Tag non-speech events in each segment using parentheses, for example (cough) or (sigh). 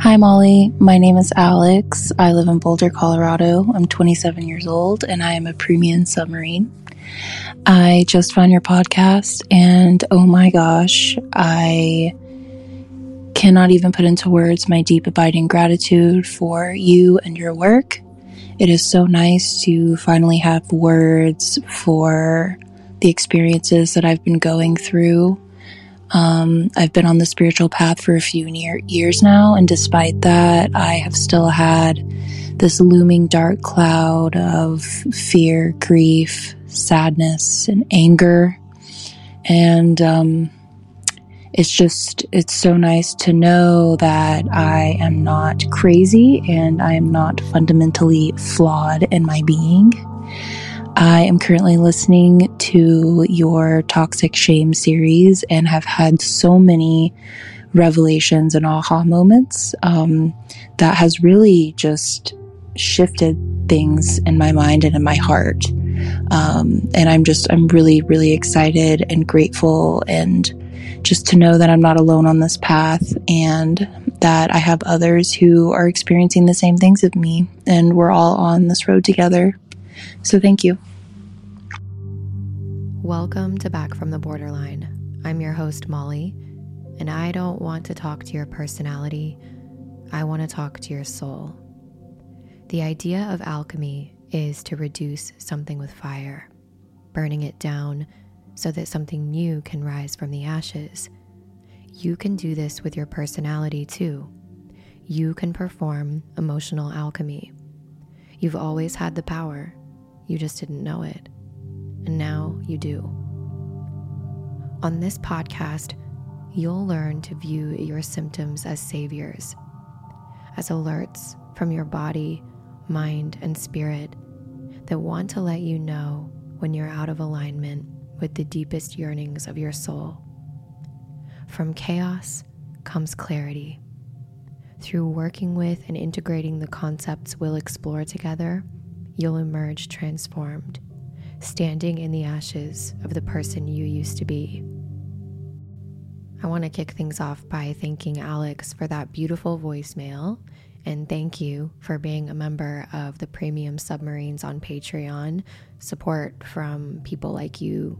Hi, Molly. My name is Alex. I live in Boulder, Colorado. I'm 27 years old and I am a premium submarine. I just found your podcast and oh my gosh, I cannot even put into words my deep abiding gratitude for you and your work. It is so nice to finally have words for the experiences that I've been going through um, I've been on the spiritual path for a few near years now, and despite that, I have still had this looming dark cloud of fear, grief, sadness, and anger. And um, it's just, it's so nice to know that I am not crazy and I am not fundamentally flawed in my being. I am currently listening to your Toxic Shame series and have had so many revelations and aha moments um, that has really just shifted things in my mind and in my heart. Um, and I'm just, I'm really, really excited and grateful and just to know that I'm not alone on this path and that I have others who are experiencing the same things as me and we're all on this road together. So thank you. Welcome to Back from the Borderline. I'm your host, Molly, and I don't want to talk to your personality. I want to talk to your soul. The idea of alchemy is to reduce something with fire, burning it down so that something new can rise from the ashes. You can do this with your personality too. You can perform emotional alchemy. You've always had the power, you just didn't know it and now you do. On this podcast, you'll learn to view your symptoms as saviors, as alerts from your body, mind, and spirit that want to let you know when you're out of alignment with the deepest yearnings of your soul. From chaos comes clarity. Through working with and integrating the concepts we'll explore together, you'll emerge transformed standing in the ashes of the person you used to be. I want to kick things off by thanking Alex for that beautiful voicemail. And thank you for being a member of the Premium Submarines on Patreon. Support from people like you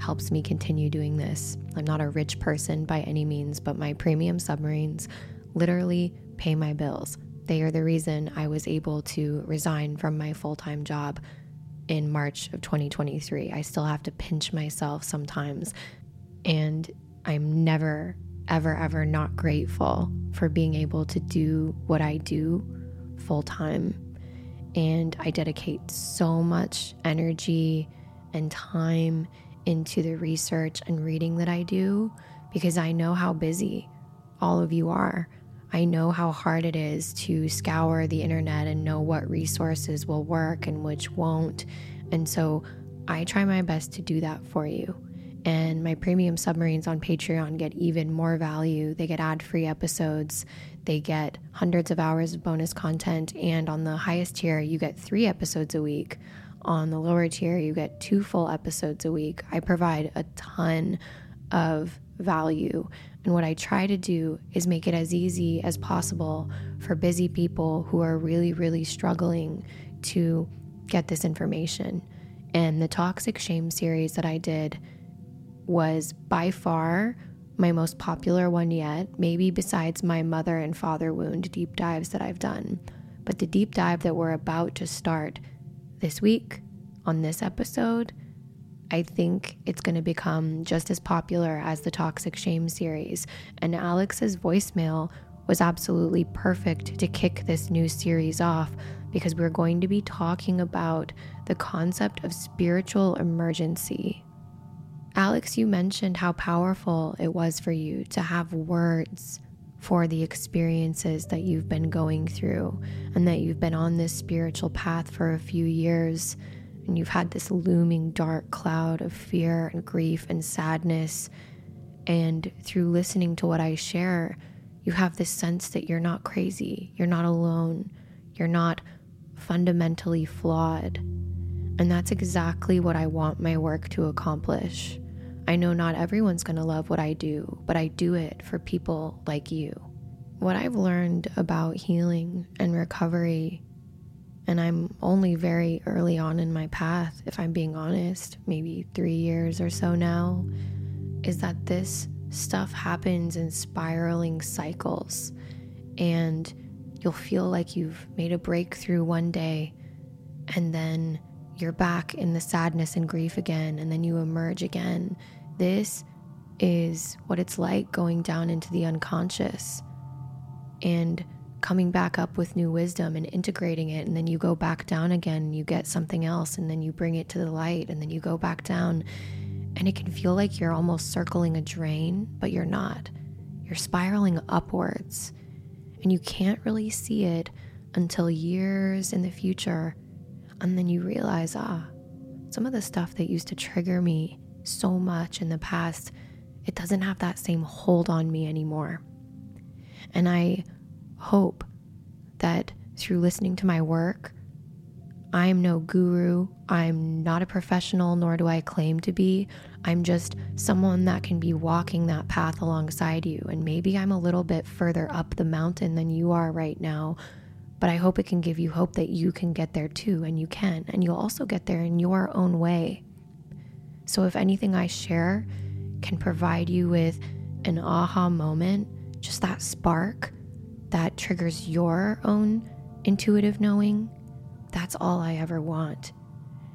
helps me continue doing this. I'm not a rich person by any means, but my Premium Submarines literally pay my bills. They are the reason I was able to resign from my full time job in March of 2023. I still have to pinch myself sometimes. And I'm never, ever, ever not grateful for being able to do what I do full time. And I dedicate so much energy and time into the research and reading that I do because I know how busy all of you are. I know how hard it is to scour the internet and know what resources will work and which won't. And so I try my best to do that for you. And my premium submarines on Patreon get even more value. They get ad free episodes, they get hundreds of hours of bonus content. And on the highest tier, you get three episodes a week. On the lower tier, you get two full episodes a week. I provide a ton of value. And what I try to do is make it as easy as possible for busy people who are really, really struggling to get this information. And the Toxic Shame series that I did was by far my most popular one yet, maybe besides my mother and father wound deep dives that I've done. But the deep dive that we're about to start this week on this episode, I think it's going to become just as popular as the Toxic Shame series. And Alex's voicemail was absolutely perfect to kick this new series off because we're going to be talking about the concept of spiritual emergency. Alex, you mentioned how powerful it was for you to have words for the experiences that you've been going through and that you've been on this spiritual path for a few years and you've had this looming dark cloud of fear and grief and sadness. And through listening to what I share, you have this sense that you're not crazy, you're not alone, you're not fundamentally flawed. And that's exactly what I want my work to accomplish. I know not everyone's going to love what I do, but I do it for people like you. What I've learned about healing and recovery, and I'm only very early on in my path, if I'm being honest, maybe three years or so now, is that this stuff happens in spiraling cycles. And you'll feel like you've made a breakthrough one day, and then you're back in the sadness and grief again, and then you emerge again. This is what it's like going down into the unconscious and coming back up with new wisdom and integrating it. And then you go back down again, you get something else, and then you bring it to the light, and then you go back down. And it can feel like you're almost circling a drain, but you're not. You're spiraling upwards, and you can't really see it until years in the future and then you realize, ah, some of the stuff that used to trigger me so much in the past, it doesn't have that same hold on me anymore. And I hope that through listening to my work, I am no guru. I'm not a professional, nor do I claim to be. I'm just someone that can be walking that path alongside you. And maybe I'm a little bit further up the mountain than you are right now, but I hope it can give you hope that you can get there too, and you can, and you'll also get there in your own way. So, if anything I share can provide you with an aha moment, just that spark that triggers your own intuitive knowing, that's all I ever want.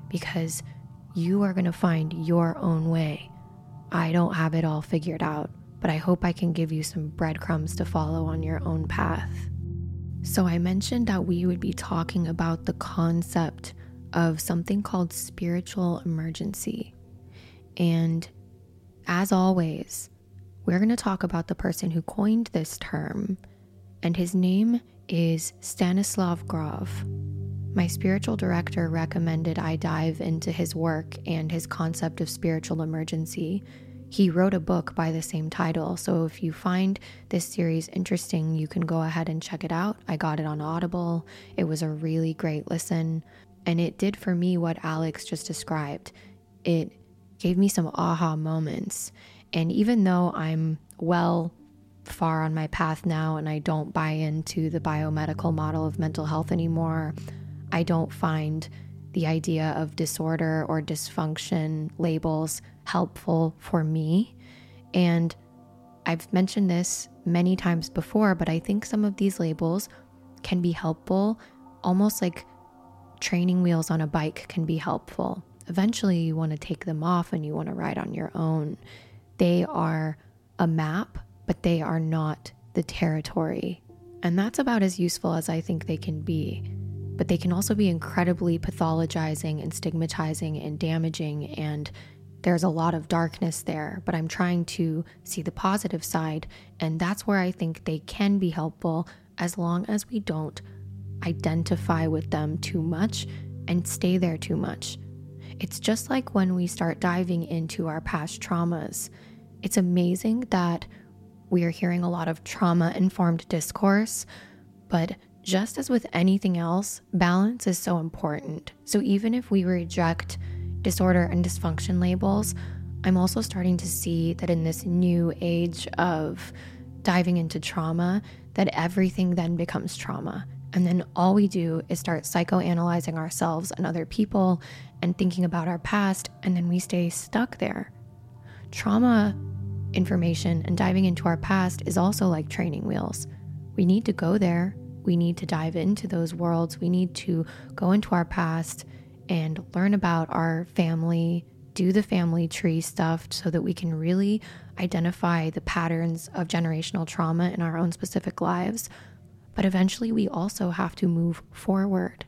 Because you are going to find your own way. I don't have it all figured out, but I hope I can give you some breadcrumbs to follow on your own path. So, I mentioned that we would be talking about the concept of something called spiritual emergency. And as always, we're going to talk about the person who coined this term, and his name is Stanislav Grof. My spiritual director recommended I dive into his work and his concept of spiritual emergency he wrote a book by the same title. So if you find this series interesting, you can go ahead and check it out. I got it on Audible. It was a really great listen. And it did for me what Alex just described. It gave me some aha moments. And even though I'm well far on my path now and I don't buy into the biomedical model of mental health anymore, I don't find the idea of disorder or dysfunction labels helpful for me. And I've mentioned this many times before, but I think some of these labels can be helpful, almost like training wheels on a bike can be helpful. Eventually, you want to take them off and you want to ride on your own. They are a map, but they are not the territory. And that's about as useful as I think they can be. but they can also be incredibly pathologizing and stigmatizing and damaging. And there's a lot of darkness there, but I'm trying to see the positive side. And that's where I think they can be helpful as long as we don't identify with them too much and stay there too much. It's just like when we start diving into our past traumas. It's amazing that we are hearing a lot of trauma informed discourse, but just as with anything else, balance is so important. So even if we reject disorder and dysfunction labels, I'm also starting to see that in this new age of diving into trauma, that everything then becomes trauma. And then all we do is start psychoanalyzing ourselves and other people and thinking about our past, and then we stay stuck there. Trauma information and diving into our past is also like training wheels. We need to go there we need to dive into those worlds. We need to go into our past and learn about our family, do the family tree stuff so that we can really identify the patterns of generational trauma in our own specific lives. But eventually, we also have to move forward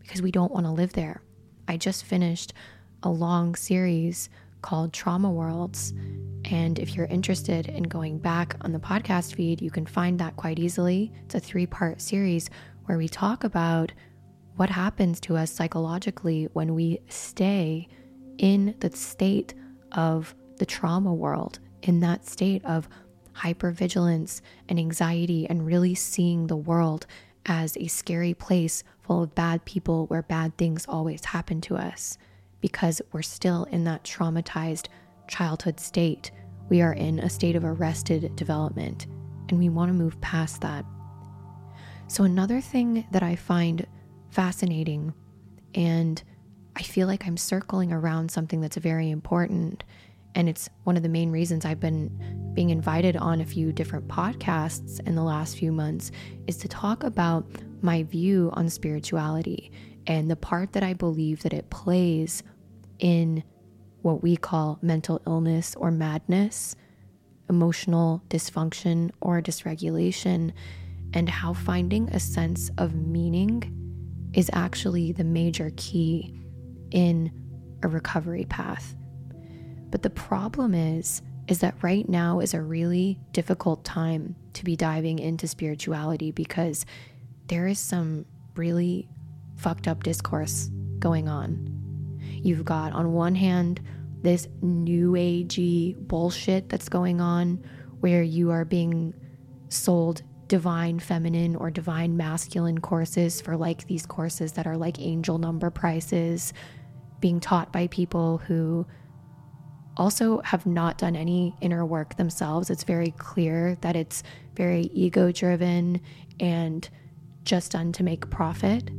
because we don't want to live there. I just finished a long series called Trauma Worlds, and if you're interested in going back on the podcast feed, you can find that quite easily. It's a three part series where we talk about what happens to us psychologically when we stay in the state of the trauma world, in that state of hypervigilance and anxiety, and really seeing the world as a scary place full of bad people where bad things always happen to us because we're still in that traumatized childhood state. We are in a state of arrested development, and we want to move past that. So, another thing that I find fascinating, and I feel like I'm circling around something that's very important, and it's one of the main reasons I've been being invited on a few different podcasts in the last few months, is to talk about my view on spirituality and the part that I believe that it plays in what we call mental illness or madness, emotional dysfunction or dysregulation, and how finding a sense of meaning is actually the major key in a recovery path. But the problem is is that right now is a really difficult time to be diving into spirituality because there is some really fucked up discourse going on You've got, on one hand, this new agey bullshit that's going on where you are being sold divine feminine or divine masculine courses for like these courses that are like angel number prices being taught by people who also have not done any inner work themselves. It's very clear that it's very ego driven and just done to make profit.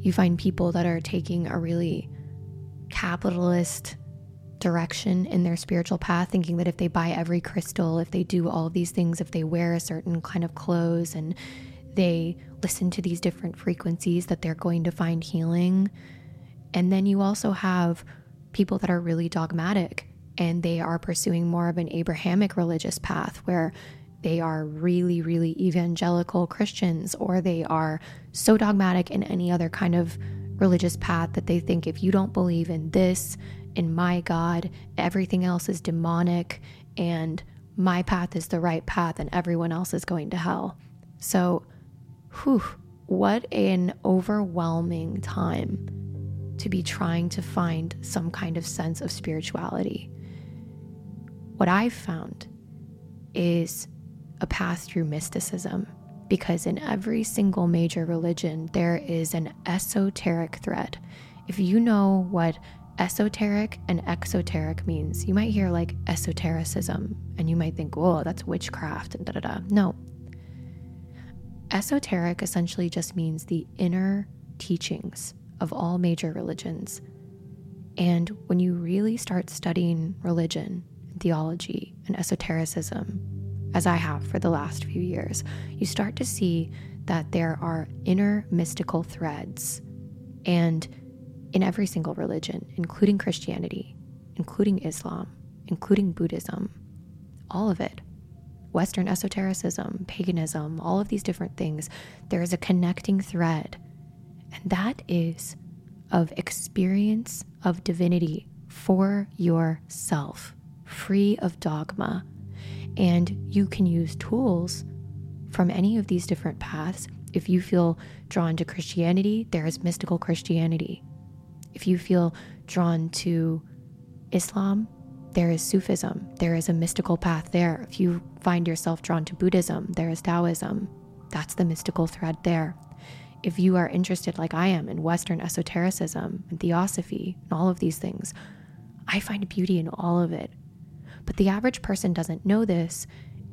You find people that are taking a really capitalist direction in their spiritual path, thinking that if they buy every crystal, if they do all these things, if they wear a certain kind of clothes and they listen to these different frequencies, that they're going to find healing. And then you also have people that are really dogmatic and they are pursuing more of an Abrahamic religious path where they are really, really evangelical Christians or they are so dogmatic in any other kind of religious path that they think if you don't believe in this, in my God, everything else is demonic and my path is the right path and everyone else is going to hell. So, whew, what an overwhelming time to be trying to find some kind of sense of spirituality. What I've found is a path through mysticism because in every single major religion, there is an esoteric thread. If you know what esoteric and exoteric means, you might hear like esotericism and you might think, whoa, that's witchcraft and da da da. No. Esoteric essentially just means the inner teachings of all major religions. And when you really start studying religion, theology, and esotericism, as I have for the last few years, you start to see that there are inner mystical threads. And in every single religion, including Christianity, including Islam, including Buddhism, all of it, Western esotericism, paganism, all of these different things, there is a connecting thread. and that is of experience of divinity for yourself, free of dogma. And you can use tools from any of these different paths. If you feel drawn to Christianity, there is mystical Christianity. If you feel drawn to Islam, there is Sufism. There is a mystical path there. If you find yourself drawn to Buddhism, there is Taoism. That's the mystical thread there. If you are interested, like I am, in Western esotericism and theosophy and all of these things, I find beauty in all of it. But the average person doesn't know this,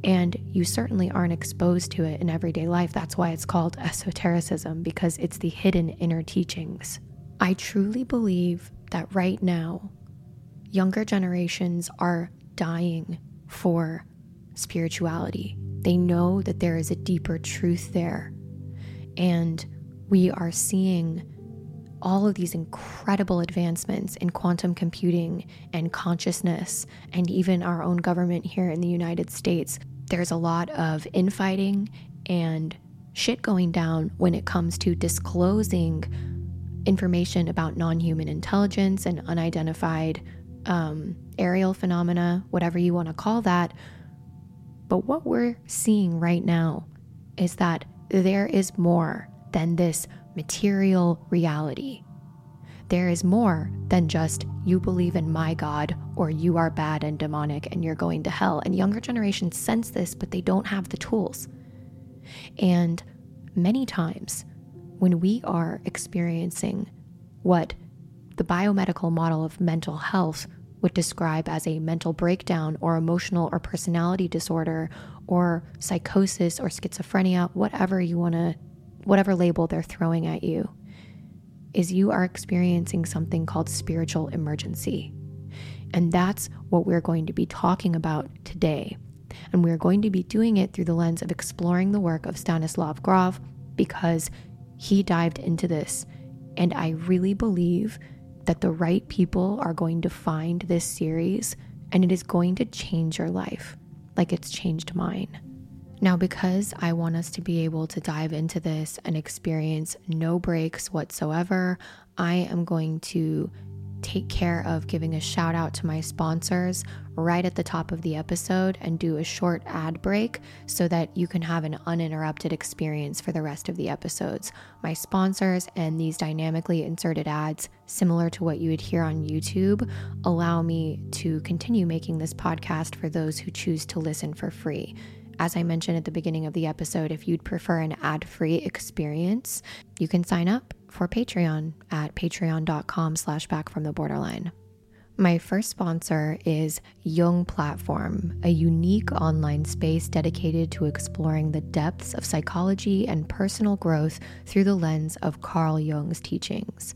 and you certainly aren't exposed to it in everyday life. That's why it's called esotericism, because it's the hidden inner teachings. I truly believe that right now, younger generations are dying for spirituality. They know that there is a deeper truth there. And we are seeing all of these incredible advancements in quantum computing and consciousness, and even our own government here in the United States. There's a lot of infighting and shit going down when it comes to disclosing information about non human intelligence and unidentified um, aerial phenomena, whatever you want to call that. But what we're seeing right now is that there is more than this material reality. There is more than just you believe in my God or you are bad and demonic and you're going to hell. And younger generations sense this, but they don't have the tools. And many times when we are experiencing what the biomedical model of mental health would describe as a mental breakdown or emotional or personality disorder or psychosis or schizophrenia, whatever you want to whatever label they're throwing at you, is you are experiencing something called spiritual emergency. And that's what we're going to be talking about today. And we're going to be doing it through the lens of exploring the work of Stanislav Grof because he dived into this. And I really believe that the right people are going to find this series and it is going to change your life like it's changed mine. Now, because I want us to be able to dive into this and experience no breaks whatsoever, I am going to take care of giving a shout out to my sponsors right at the top of the episode and do a short ad break so that you can have an uninterrupted experience for the rest of the episodes. My sponsors and these dynamically inserted ads, similar to what you would hear on YouTube, allow me to continue making this podcast for those who choose to listen for free. As I mentioned at the beginning of the episode, if you'd prefer an ad free experience, you can sign up for Patreon at patreon.com slash back from the borderline. My first sponsor is Jung Platform, a unique online space dedicated to exploring the depths of psychology and personal growth through the lens of Carl Jung's teachings.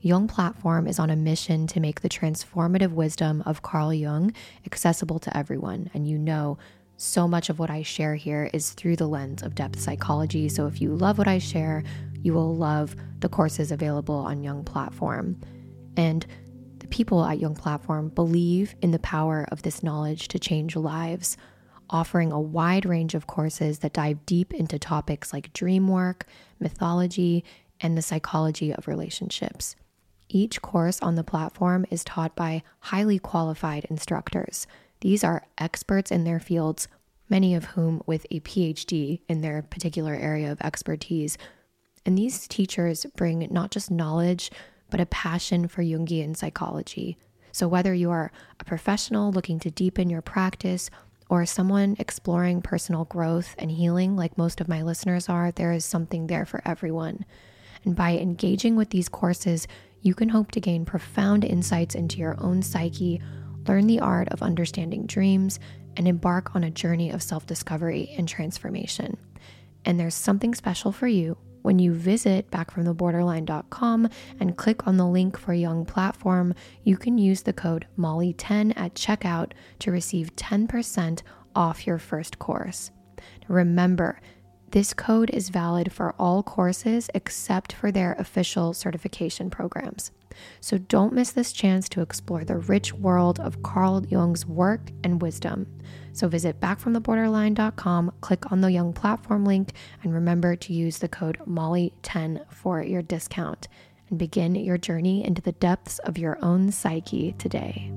Jung Platform is on a mission to make the transformative wisdom of Carl Jung accessible to everyone. And you know, so much of what I share here is through the lens of depth psychology. So if you love what I share, you will love the courses available on Jung Platform. And the people at Jung Platform believe in the power of this knowledge to change lives, offering a wide range of courses that dive deep into topics like dream work, mythology, and the psychology of relationships. Each course on the platform is taught by highly qualified instructors these are experts in their fields, many of whom with a PhD in their particular area of expertise. And these teachers bring not just knowledge, but a passion for Jungian psychology. So, whether you are a professional looking to deepen your practice or someone exploring personal growth and healing, like most of my listeners are, there is something there for everyone. And by engaging with these courses, you can hope to gain profound insights into your own psyche learn the art of understanding dreams, and embark on a journey of self discovery and transformation. And there's something special for you when you visit backfromtheborderline.com and click on the link for Jung Platform, you can use the code MOLLY10 at checkout to receive 10% off your first course. Remember, This code is valid for all courses except for their official certification programs. So don't miss this chance to explore the rich world of Carl Jung's work and wisdom. So visit backfromtheborderline.com, click on the Jung platform link, and remember to use the code MOLLY10 for your discount and begin your journey into the depths of your own psyche today.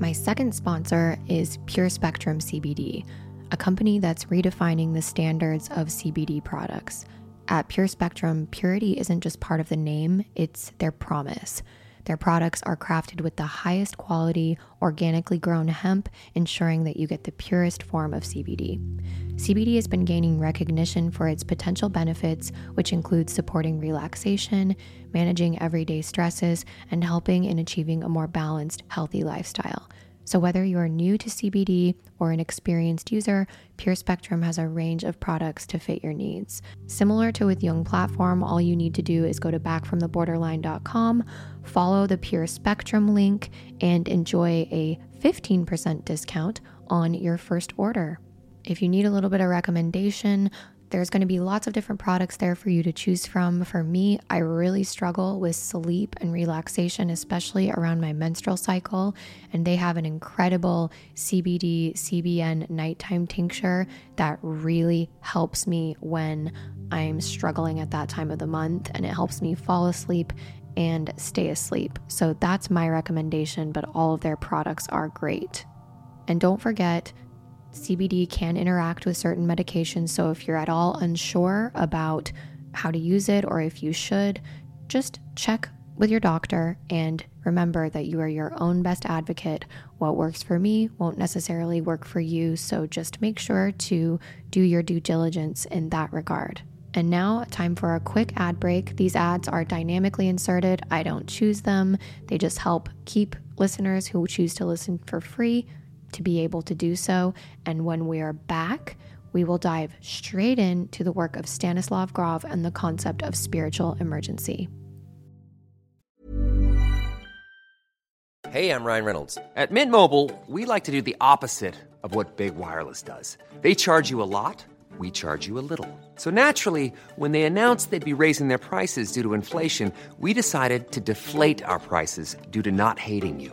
My second sponsor is Pure Spectrum CBD a company that's redefining the standards of CBD products. At Pure Spectrum, purity isn't just part of the name, it's their promise. Their products are crafted with the highest quality, organically grown hemp, ensuring that you get the purest form of CBD. CBD has been gaining recognition for its potential benefits, which include supporting relaxation, managing everyday stresses, and helping in achieving a more balanced, healthy lifestyle. So, whether you're new to CBD or an experienced user, Pure Spectrum has a range of products to fit your needs. Similar to with Jung Platform, all you need to do is go to backfromtheborderline.com, follow the Pure Spectrum link, and enjoy a 15% discount on your first order. If you need a little bit of recommendation, there's going to be lots of different products there for you to choose from. For me, I really struggle with sleep and relaxation, especially around my menstrual cycle. And they have an incredible CBD CBN nighttime tincture that really helps me when I'm struggling at that time of the month. And it helps me fall asleep and stay asleep. So that's my recommendation, but all of their products are great. And don't forget, CBD can interact with certain medications. So if you're at all unsure about how to use it or if you should, just check with your doctor and remember that you are your own best advocate. What works for me won't necessarily work for you. So just make sure to do your due diligence in that regard. And now, time for a quick ad break. These ads are dynamically inserted. I don't choose them, they just help keep listeners who choose to listen for free to be able to do so. And when we are back, we will dive straight into the work of Stanislav Grof and the concept of spiritual emergency. Hey, I'm Ryan Reynolds. At Mint Mobile, we like to do the opposite of what Big Wireless does. They charge you a lot, we charge you a little. So naturally, when they announced they'd be raising their prices due to inflation, we decided to deflate our prices due to not hating you.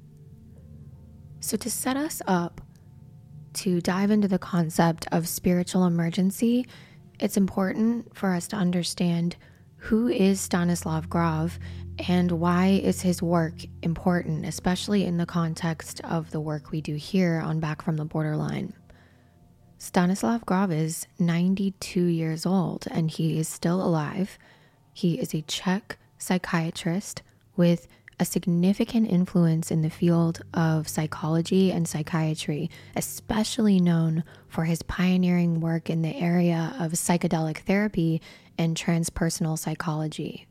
So, to set us up to dive into the concept of spiritual emergency, it's important for us to understand who is Stanislav Grof and why is his work important, especially in the context of the work we do here on Back from the Borderline. Stanislav Grof is 92 years old and he is still alive. He is a Czech psychiatrist with a significant influence in the field of psychology and psychiatry, especially known for his pioneering work in the area of psychedelic therapy and transpersonal psychology.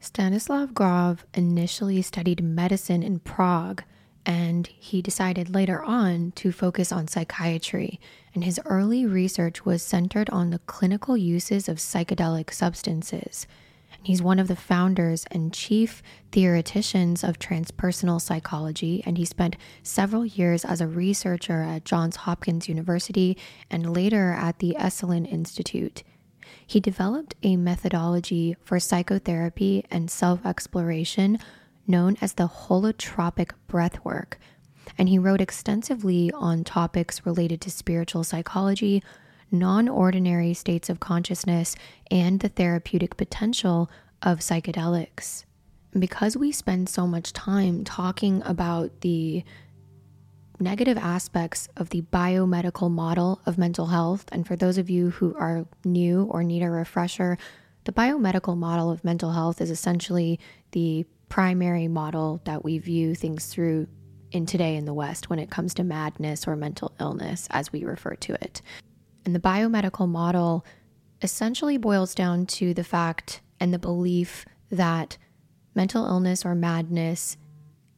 Stanislav Grof initially studied medicine in Prague, and he decided later on to focus on psychiatry. And his early research was centered on the clinical uses of psychedelic substances. He's one of the founders and chief theoreticians of transpersonal psychology, and he spent several years as a researcher at Johns Hopkins University and later at the Esalen Institute. He developed a methodology for psychotherapy and self exploration known as the holotropic breathwork, and he wrote extensively on topics related to spiritual psychology, non ordinary states of consciousness and the therapeutic potential of psychedelics. because we spend so much time talking about the negative aspects of the biomedical model of mental health, and for those of you who are new or need a refresher, the biomedical model of mental health is essentially the primary model that we view things through in today in the West when it comes to madness or mental illness, as we refer to it. And the biomedical model essentially boils down to the fact and the belief that mental illness or madness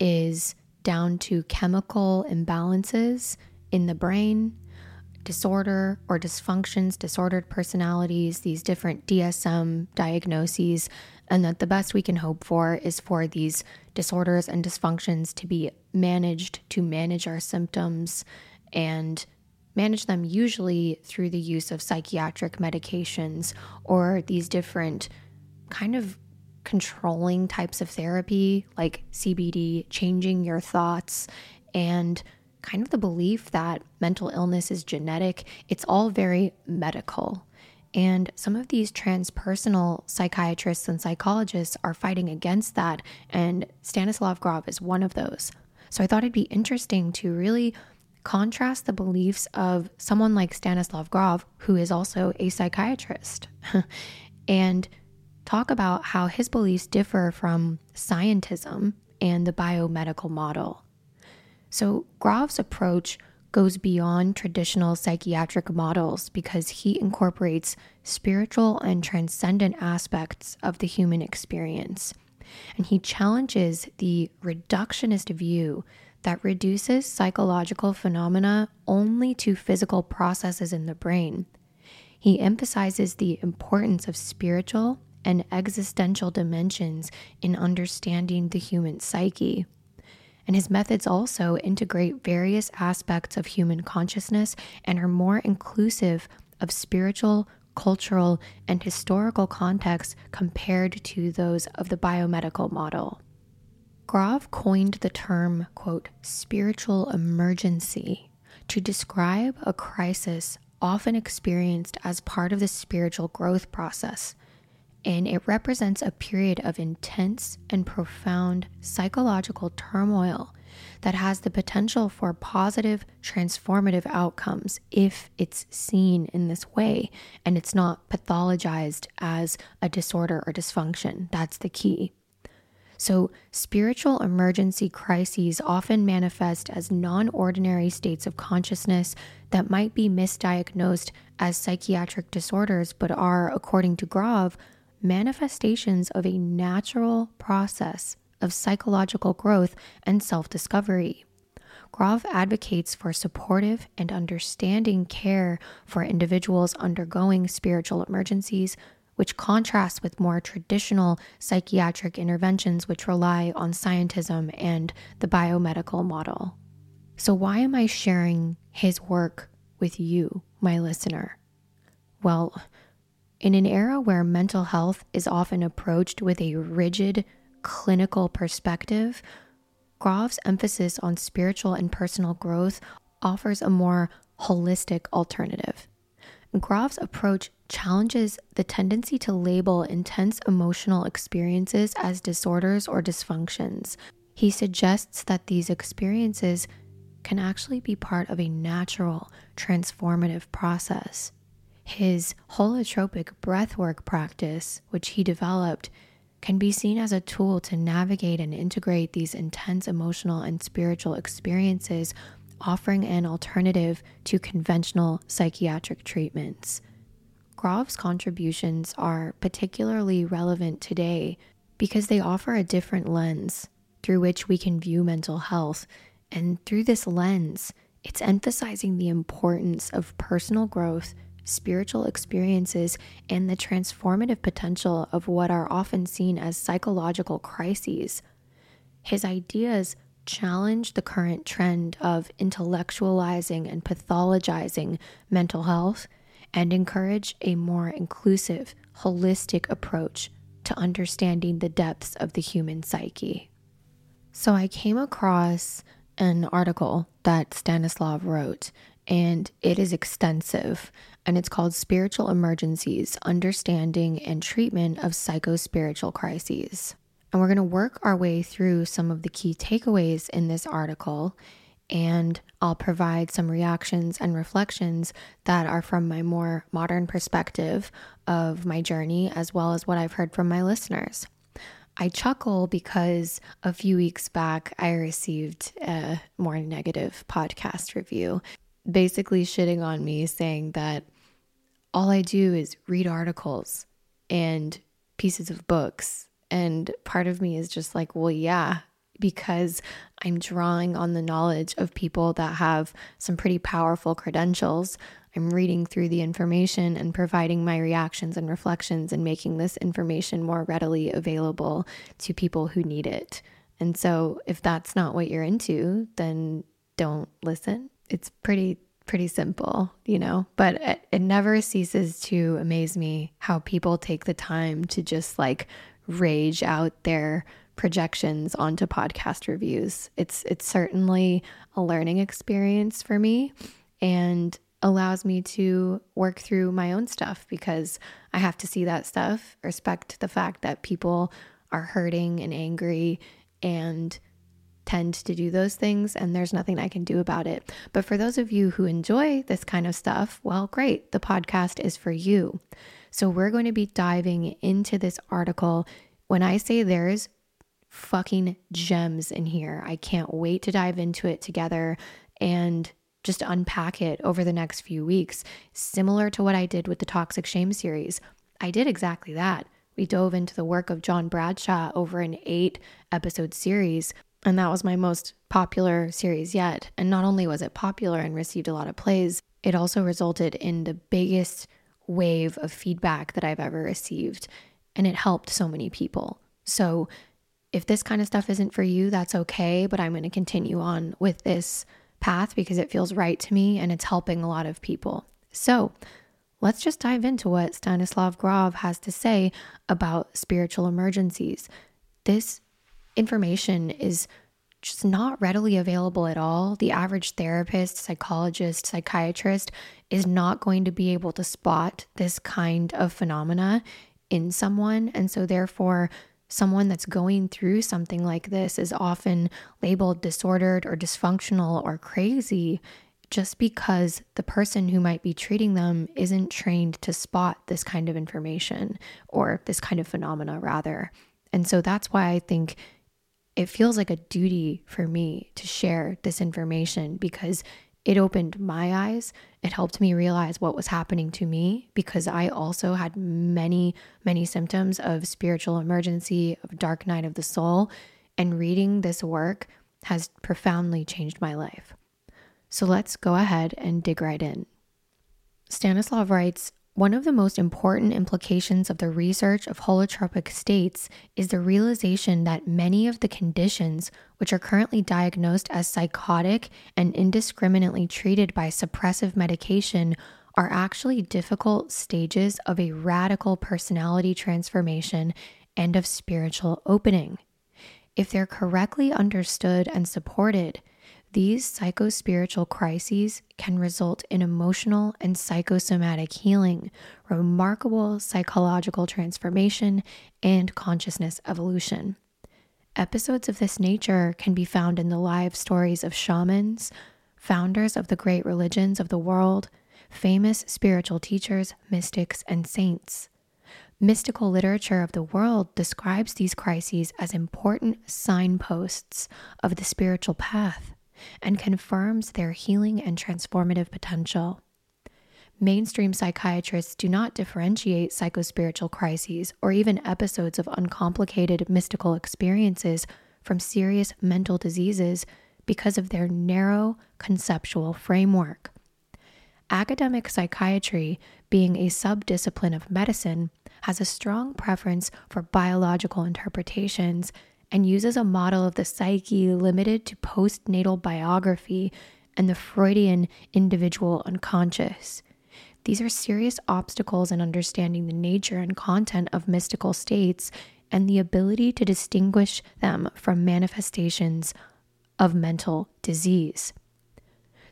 is down to chemical imbalances in the brain, disorder or dysfunctions, disordered personalities, these different DSM diagnoses, and that the best we can hope for is for these disorders and dysfunctions to be managed to manage our symptoms and manage them usually through the use of psychiatric medications or these different kind of controlling types of therapy like CBT, changing your thoughts, and kind of the belief that mental illness is genetic. It's all very medical. And some of these transpersonal psychiatrists and psychologists are fighting against that. And Stanislav Grof is one of those. So I thought it'd be interesting to really contrast the beliefs of someone like Stanislav Grof, who is also a psychiatrist, (laughs) and talk about how his beliefs differ from scientism and the biomedical model. So, Grof's approach goes beyond traditional psychiatric models because he incorporates spiritual and transcendent aspects of the human experience. And he challenges the reductionist view that reduces psychological phenomena only to physical processes in the brain. He emphasizes the importance of spiritual and existential dimensions in understanding the human psyche. And his methods also integrate various aspects of human consciousness and are more inclusive of spiritual, cultural, and historical contexts compared to those of the biomedical model. Grof coined the term, quote, spiritual emergency to describe a crisis often experienced as part of the spiritual growth process. And it represents a period of intense and profound psychological turmoil that has the potential for positive, transformative outcomes if it's seen in this way and it's not pathologized as a disorder or dysfunction. That's the key. So, spiritual emergency crises often manifest as non ordinary states of consciousness that might be misdiagnosed as psychiatric disorders, but are, according to Grof, manifestations of a natural process of psychological growth and self discovery. Grof advocates for supportive and understanding care for individuals undergoing spiritual emergencies which contrasts with more traditional psychiatric interventions, which rely on scientism and the biomedical model. So, why am I sharing his work with you, my listener? Well, in an era where mental health is often approached with a rigid clinical perspective, Grof's emphasis on spiritual and personal growth offers a more holistic alternative. Grof's approach challenges the tendency to label intense emotional experiences as disorders or dysfunctions. He suggests that these experiences can actually be part of a natural, transformative process. His holotropic breathwork practice, which he developed, can be seen as a tool to navigate and integrate these intense emotional and spiritual experiences, offering an alternative to conventional psychiatric treatments. Grof's contributions are particularly relevant today because they offer a different lens through which we can view mental health. And through this lens, it's emphasizing the importance of personal growth, spiritual experiences, and the transformative potential of what are often seen as psychological crises. His ideas challenge the current trend of intellectualizing and pathologizing mental health and encourage a more inclusive, holistic approach to understanding the depths of the human psyche. So I came across an article that Stanislav wrote, and it is extensive, and it's called Spiritual Emergencies Understanding and Treatment of Psychospiritual Crises. And we're going to work our way through some of the key takeaways in this article. And I'll provide some reactions and reflections that are from my more modern perspective of my journey, as well as what I've heard from my listeners. I chuckle because a few weeks back I received a more negative podcast review, basically shitting on me, saying that all I do is read articles and pieces of books. And part of me is just like, well, yeah, because I'm drawing on the knowledge of people that have some pretty powerful credentials. I'm reading through the information and providing my reactions and reflections and making this information more readily available to people who need it. And so, if that's not what you're into, then don't listen. It's pretty pretty simple, you know, but it, it never ceases to amaze me how people take the time to just like rage out their projections onto podcast reviews. It's it's certainly a learning experience for me and allows me to work through my own stuff because I have to see that stuff, respect the fact that people are hurting and angry and tend to do those things, and there's nothing I can do about it. But for those of you who enjoy this kind of stuff, well, great. The podcast is for you. So we're going to be diving into this article. When I say there's fucking gems in here, I can't wait to dive into it together and just unpack it over the next few weeks. Similar to what I did with the Toxic Shame series, I did exactly that. We dove into the work of John Bradshaw over an eight episode series and that was my most popular series yet. And not only was it popular and received a lot of plays, it also resulted in the biggest wave of feedback that I've ever received. And it helped so many people. So if this kind of stuff isn't for you, that's okay. But I'm going to continue on with this path because it feels right to me and it's helping a lot of people. So let's just dive into what Stanislav Grof has to say about spiritual emergencies. This information is just not readily available at all. The average therapist, psychologist, psychiatrist is not going to be able to spot this kind of phenomena in someone. And so, therefore, someone that's going through something like this is often labeled disordered or dysfunctional or crazy just because the person who might be treating them isn't trained to spot this kind of information or this kind of phenomena, rather. And so, that's why I think it feels like a duty for me to share this information because it opened my eyes. It helped me realize what was happening to me because I also had many, many symptoms of spiritual emergency, of dark night of the soul. And reading this work has profoundly changed my life. So let's go ahead and dig right in. Stanislav writes one of the most important implications of the research of holotropic states is the realization that many of the conditions, which are currently diagnosed as psychotic and indiscriminately treated by suppressive medication, are actually difficult stages of a radical personality transformation and of spiritual opening. If they're correctly understood and supported, these psychospiritual crises can result in emotional and psychosomatic healing, remarkable psychological transformation, and consciousness evolution. Episodes of this nature can be found in the live stories of shamans, founders of the great religions of the world, famous spiritual teachers, mystics, and saints. Mystical literature of the world describes these crises as important signposts of the spiritual path and confirms their healing and transformative potential. Mainstream psychiatrists do not differentiate psychospiritual crises or even episodes of uncomplicated mystical experiences from serious mental diseases because of their narrow conceptual framework. Academic psychiatry, being a subdiscipline of medicine, has a strong preference for biological interpretations and uses a model of the psyche limited to postnatal biography and the Freudian individual unconscious. These are serious obstacles in understanding the nature and content of mystical states and the ability to distinguish them from manifestations of mental disease.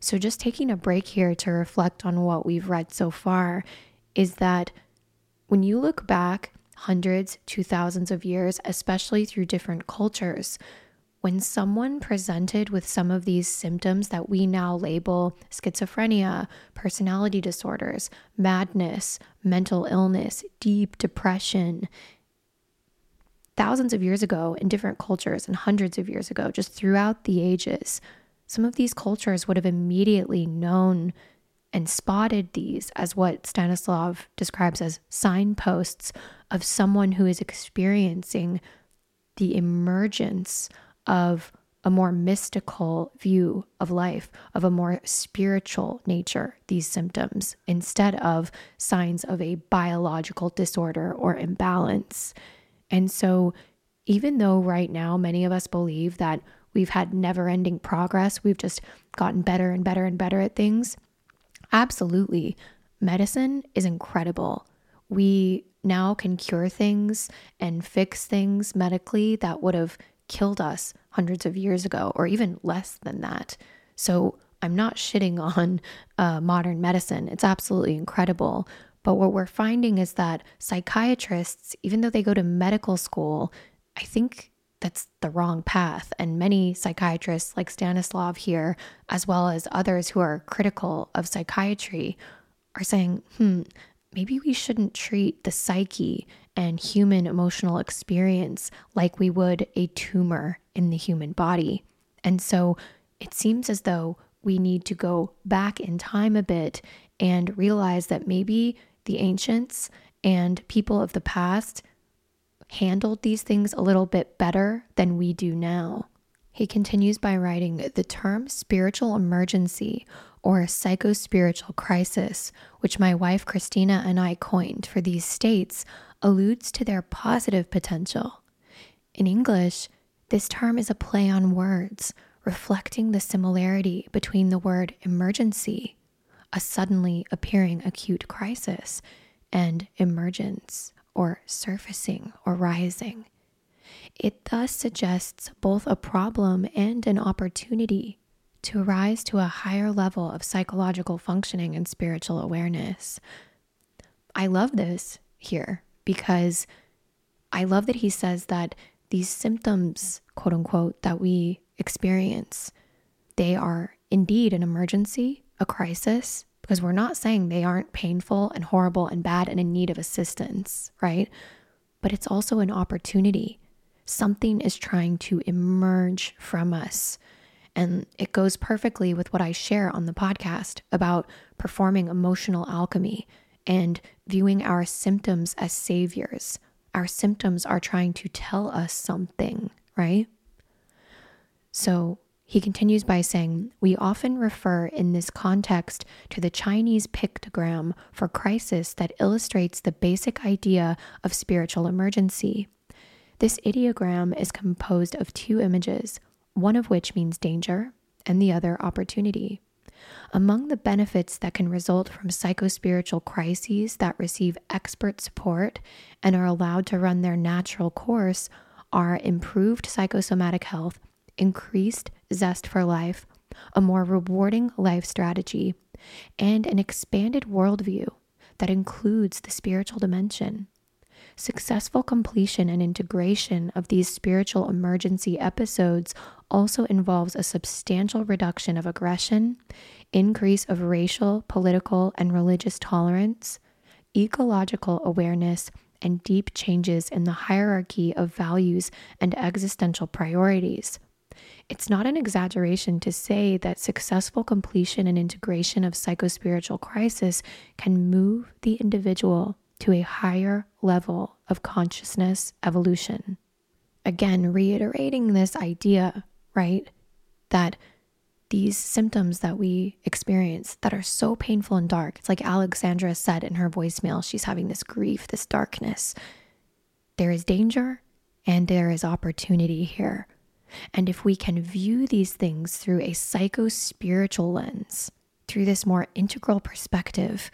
So, just taking a break here to reflect on what we've read so far is that when you look back hundreds to thousands of years, especially through different cultures. When someone presented with some of these symptoms that we now label schizophrenia, personality disorders, madness, mental illness, deep depression, thousands of years ago in different cultures and hundreds of years ago, just throughout the ages, some of these cultures would have immediately known and spotted these as what Stanislav describes as signposts of someone who is experiencing the emergence of a more mystical view of life, of a more spiritual nature, these symptoms, instead of signs of a biological disorder or imbalance. And so, even though right now many of us believe that we've had never ending progress, we've just gotten better and better and better at things, absolutely, medicine is incredible. We now can cure things and fix things medically that would have killed us hundreds of years ago, or even less than that. So, I'm not shitting (laughs) on uh, modern medicine. It's absolutely incredible. But what we're finding is that psychiatrists, even though they go to medical school, I think that's the wrong path. And many psychiatrists, like Stanislav here, as well as others who are critical of psychiatry, are saying, hmm, maybe we shouldn't treat the psyche and human emotional experience like we would a tumor in the human body. And so it seems as though we need to go back in time a bit and realize that maybe the ancients and people of the past handled these things a little bit better than we do now. He continues by writing the term spiritual emergency or psychospiritual crisis, which my wife Christina and I coined for these states, alludes to their positive potential. In English, this term is a play on words, reflecting the similarity between the word emergency a suddenly appearing acute crisis and emergence or surfacing or rising. It thus suggests both a problem and an opportunity to rise to a higher level of psychological functioning and spiritual awareness. I love this here because I love that he says that these symptoms, quote unquote, that we experience, they are indeed an emergency a crisis because we're not saying they aren't painful and horrible and bad and in need of assistance, right? But it's also an opportunity. Something is trying to emerge from us. And it goes perfectly with what I share on the podcast about performing emotional alchemy and viewing our symptoms as saviors. Our symptoms are trying to tell us something, right? So, he continues by saying, We often refer in this context to the Chinese pictogram for crisis that illustrates the basic idea of spiritual emergency. This ideogram is composed of two images, one of which means danger and the other opportunity. Among the benefits that can result from psychospiritual crises that receive expert support and are allowed to run their natural course are improved psychosomatic health increased zest for life, a more rewarding life strategy, and an expanded worldview that includes the spiritual dimension. Successful completion and integration of these spiritual emergency episodes also involves a substantial reduction of aggression, increase of racial, political, and religious tolerance, ecological awareness, and deep changes in the hierarchy of values and existential priorities. It's not an exaggeration to say that successful completion and integration of psychospiritual crisis can move the individual to a higher level of consciousness evolution. Again, reiterating this idea, right, that these symptoms that we experience that are so painful and dark, it's like Alexandra said in her voicemail, she's having this grief, this darkness. There is danger and there is opportunity here and if we can view these things through a psycho spiritual lens, through this more integral perspective,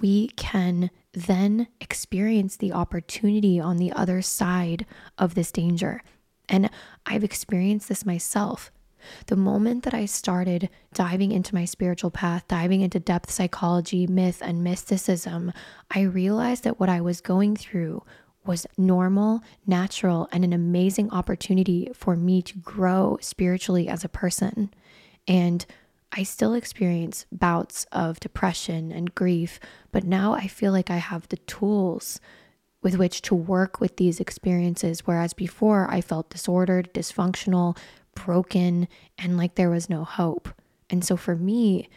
we can then experience the opportunity on the other side of this danger. And I've experienced this myself. The moment that I started diving into my spiritual path, diving into depth psychology, myth, and mysticism, I realized that what I was going through was normal, natural, and an amazing opportunity for me to grow spiritually as a person. And I still experience bouts of depression and grief, but now I feel like I have the tools with which to work with these experiences. Whereas before I felt disordered, dysfunctional, broken, and like there was no hope. And so for me,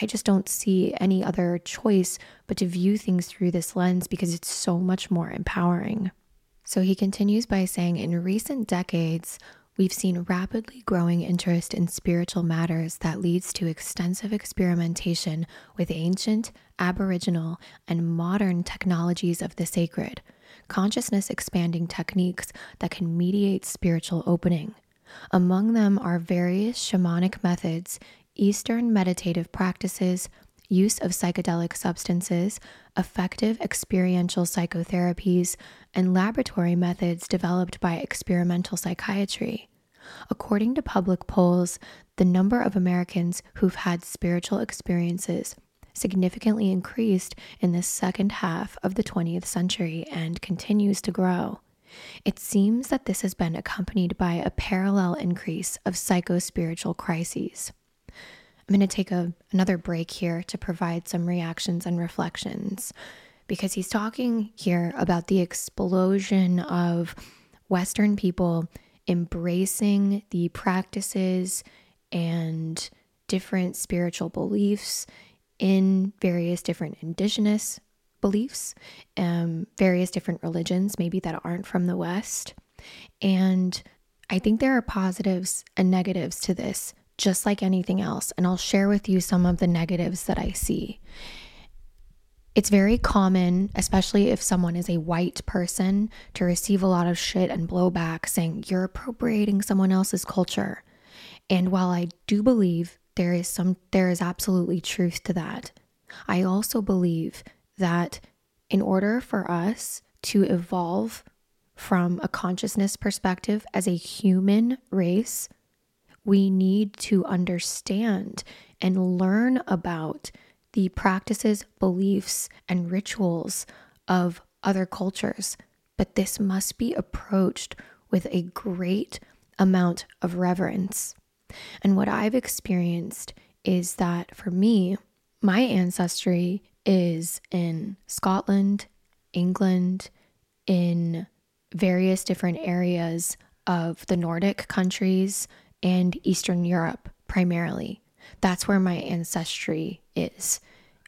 I just don't see any other choice but to view things through this lens because it's so much more empowering. So he continues by saying, in recent decades, we've seen rapidly growing interest in spiritual matters that leads to extensive experimentation with ancient, aboriginal, and modern technologies of the sacred, consciousness expanding techniques that can mediate spiritual opening. Among them are various shamanic methods, Eastern meditative practices, use of psychedelic substances, effective experiential psychotherapies, and laboratory methods developed by experimental psychiatry. According to public polls, the number of Americans who've had spiritual experiences significantly increased in the second half of the 20th century and continues to grow. It seems that this has been accompanied by a parallel increase of psychospiritual crises. I'm going to take a, another break here to provide some reactions and reflections because he's talking here about the explosion of Western people embracing the practices and different spiritual beliefs in various different indigenous beliefs, um, various different religions, maybe that aren't from the West. And I think there are positives and negatives to this just like anything else. And I'll share with you some of the negatives that I see. It's very common, especially if someone is a white person, to receive a lot of shit and blowback saying you're appropriating someone else's culture. And while I do believe there is some there is absolutely truth to that, I also believe that in order for us to evolve from a consciousness perspective as a human race, we need to understand and learn about the practices, beliefs, and rituals of other cultures. But this must be approached with a great amount of reverence. And what I've experienced is that for me, my ancestry is in Scotland, England, in various different areas of the Nordic countries, and Eastern Europe primarily. That's where my ancestry is.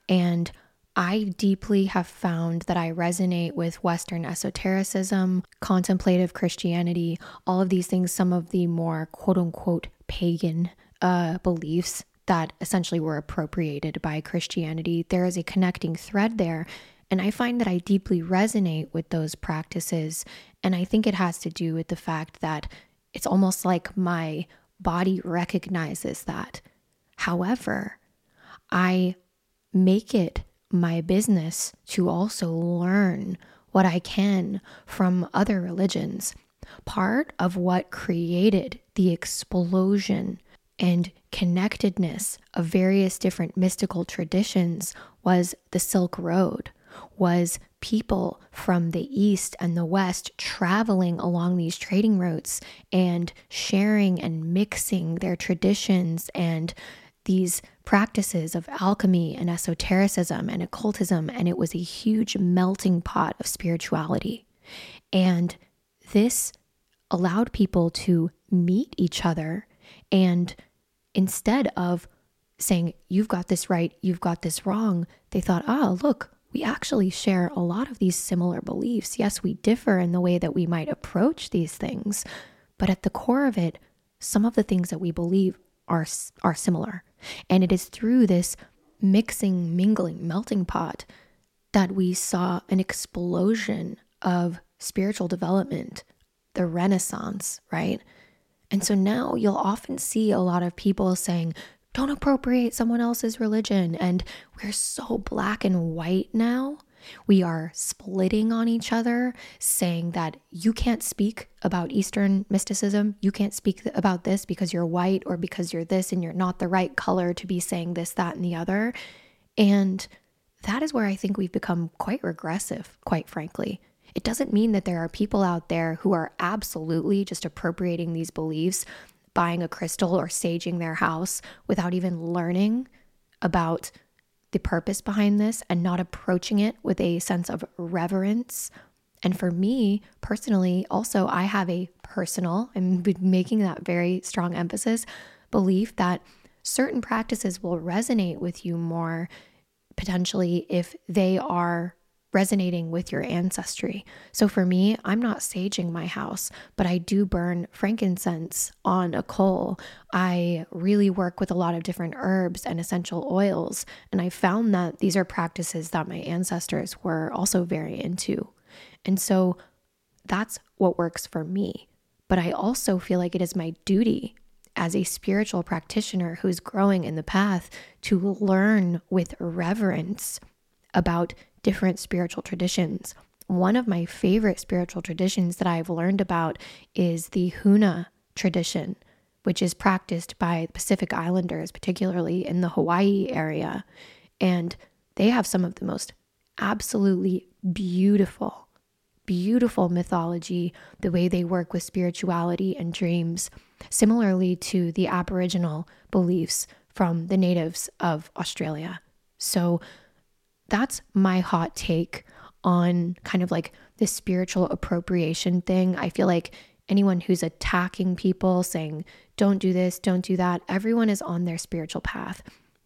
And I deeply have found that I resonate with Western esotericism, contemplative Christianity, all of these things, some of the more quote unquote pagan uh, beliefs that essentially were appropriated by Christianity. There is a connecting thread there. And I find that I deeply resonate with those practices. And I think it has to do with the fact that it's almost like my body recognizes that. However, I make it my business to also learn what I can from other religions. Part of what created the explosion and connectedness of various different mystical traditions was the Silk Road, was people from the east and the west traveling along these trading routes and sharing and mixing their traditions and these practices of alchemy and esotericism and occultism. And it was a huge melting pot of spirituality. And this allowed people to meet each other. And instead of saying, You've got this right, you've got this wrong, they thought, Oh, look, we actually share a lot of these similar beliefs. Yes, we differ in the way that we might approach these things, but at the core of it, some of the things that we believe are, are similar. And it is through this mixing, mingling, melting pot that we saw an explosion of spiritual development, the Renaissance, right? And so now you'll often see a lot of people saying, don't appropriate someone else's religion. And we're so black and white now. We are splitting on each other, saying that you can't speak about Eastern mysticism. You can't speak about this because you're white or because you're this and you're not the right color to be saying this, that, and the other. And that is where I think we've become quite regressive, quite frankly. It doesn't mean that there are people out there who are absolutely just appropriating these beliefs, buying a crystal or saging their house without even learning about the purpose behind this and not approaching it with a sense of reverence. And for me personally, also, I have a personal, I'm making that very strong emphasis, belief that certain practices will resonate with you more potentially if they are resonating with your ancestry. So for me, I'm not saging my house, but I do burn frankincense on a coal. I really work with a lot of different herbs and essential oils. And I found that these are practices that my ancestors were also very into. And so that's what works for me. But I also feel like it is my duty as a spiritual practitioner who's growing in the path to learn with reverence about different spiritual traditions. One of my favorite spiritual traditions that I've learned about is the Huna tradition, which is practiced by Pacific Islanders, particularly in the Hawaii area. And they have some of the most absolutely beautiful, beautiful mythology, the way they work with spirituality and dreams, similarly to the Aboriginal beliefs from the natives of Australia. So, that's my hot take on kind of like the spiritual appropriation thing. I feel like anyone who's attacking people, saying, don't do this, don't do that, everyone is on their spiritual path.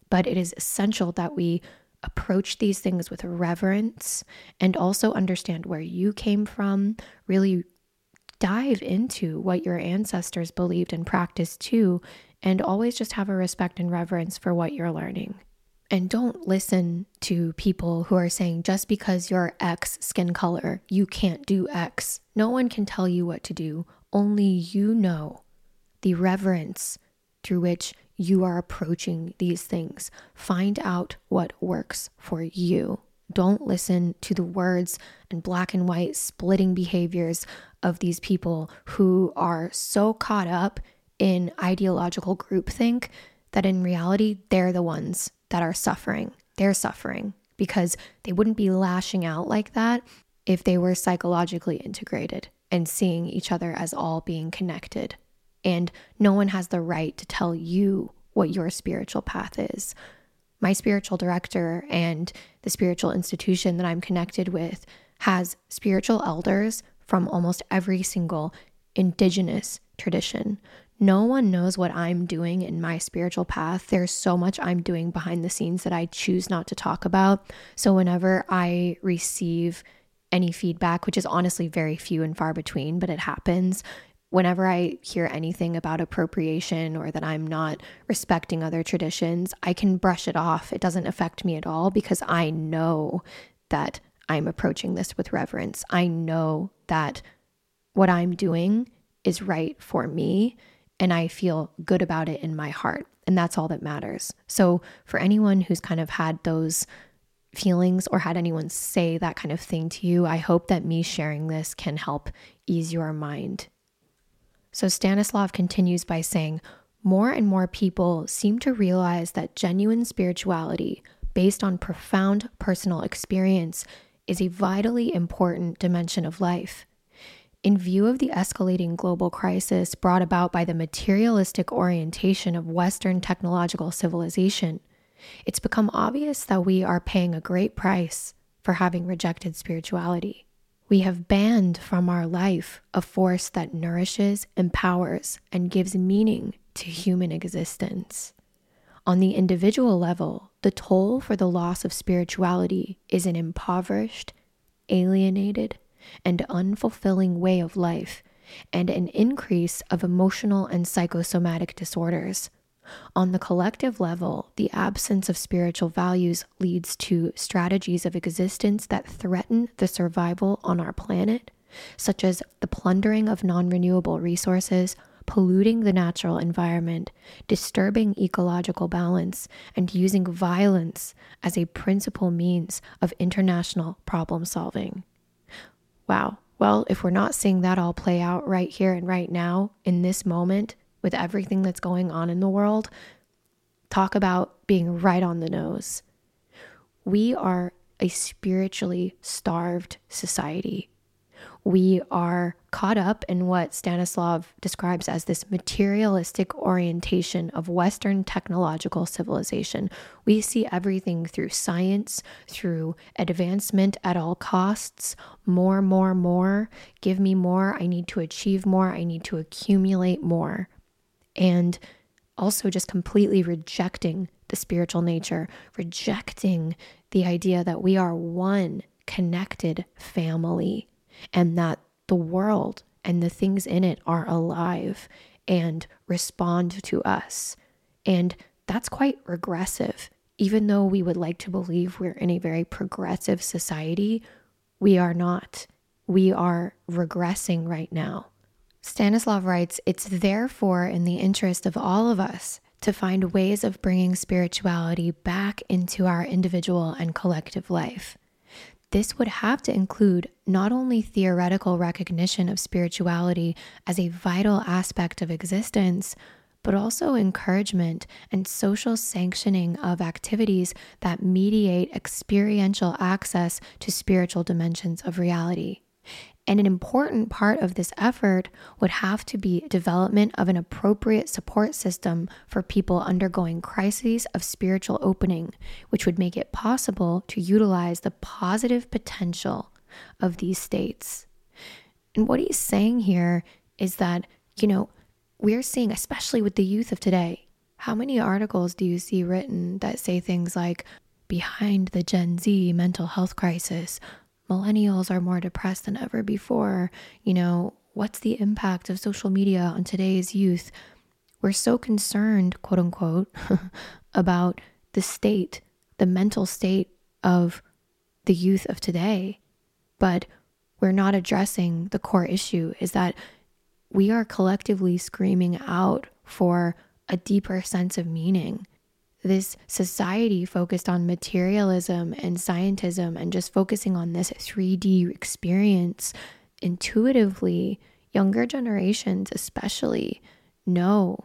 But it is essential that we approach these things with reverence and also understand where you came from, really dive into what your ancestors believed and practiced too, and always just have a respect and reverence for what you're learning. And don't listen to people who are saying just because you're X skin color, you can't do X. No one can tell you what to do. Only you know the reverence through which you are approaching these things. Find out what works for you. Don't listen to the words and black and white splitting behaviors of these people who are so caught up in ideological groupthink that in reality, they're the ones that are suffering. They're suffering because they wouldn't be lashing out like that if they were psychologically integrated and seeing each other as all being connected. And no one has the right to tell you what your spiritual path is. My spiritual director and the spiritual institution that I'm connected with has spiritual elders from almost every single indigenous tradition. No one knows what I'm doing in my spiritual path. There's so much I'm doing behind the scenes that I choose not to talk about. So, whenever I receive any feedback, which is honestly very few and far between, but it happens, whenever I hear anything about appropriation or that I'm not respecting other traditions, I can brush it off. It doesn't affect me at all because I know that I'm approaching this with reverence. I know that what I'm doing is right for me and I feel good about it in my heart. And that's all that matters. So, for anyone who's kind of had those feelings or had anyone say that kind of thing to you, I hope that me sharing this can help ease your mind. So, Stanislav continues by saying, more and more people seem to realize that genuine spirituality, based on profound personal experience, is a vitally important dimension of life in view of the escalating global crisis brought about by the materialistic orientation of Western technological civilization, it's become obvious that we are paying a great price for having rejected spirituality. We have banned from our life a force that nourishes, empowers, and gives meaning to human existence. On the individual level, the toll for the loss of spirituality is an impoverished, alienated, and unfulfilling way of life, and an increase of emotional and psychosomatic disorders. On the collective level, the absence of spiritual values leads to strategies of existence that threaten the survival on our planet, such as the plundering of non renewable resources, polluting the natural environment, disturbing ecological balance, and using violence as a principal means of international problem solving. Wow. Well, if we're not seeing that all play out right here and right now in this moment with everything that's going on in the world, talk about being right on the nose. We are a spiritually starved society. We are caught up in what Stanislav describes as this materialistic orientation of Western technological civilization. We see everything through science, through advancement at all costs, more, more, more. Give me more. I need to achieve more. I need to accumulate more. And also just completely rejecting the spiritual nature, rejecting the idea that we are one connected family and that the world and the things in it are alive and respond to us. And that's quite regressive. Even though we would like to believe we're in a very progressive society, we are not. We are regressing right now. Stanislav writes It's therefore in the interest of all of us to find ways of bringing spirituality back into our individual and collective life. This would have to include not only theoretical recognition of spirituality as a vital aspect of existence, but also encouragement and social sanctioning of activities that mediate experiential access to spiritual dimensions of reality. And an important part of this effort would have to be development of an appropriate support system for people undergoing crises of spiritual opening, which would make it possible to utilize the positive potential of these states. And what he's saying here is that, you know, we're seeing, especially with the youth of today, how many articles do you see written that say things like, behind the Gen Z mental health crisis, millennials are more depressed than ever before. You know, what's the impact of social media on today's youth? We're so concerned, quote unquote, (laughs) about the state, the mental state of the youth of today. But we're not addressing the core issue is that we are collectively screaming out for a deeper sense of meaning this society focused on materialism and scientism and just focusing on this 3D experience, intuitively, younger generations especially know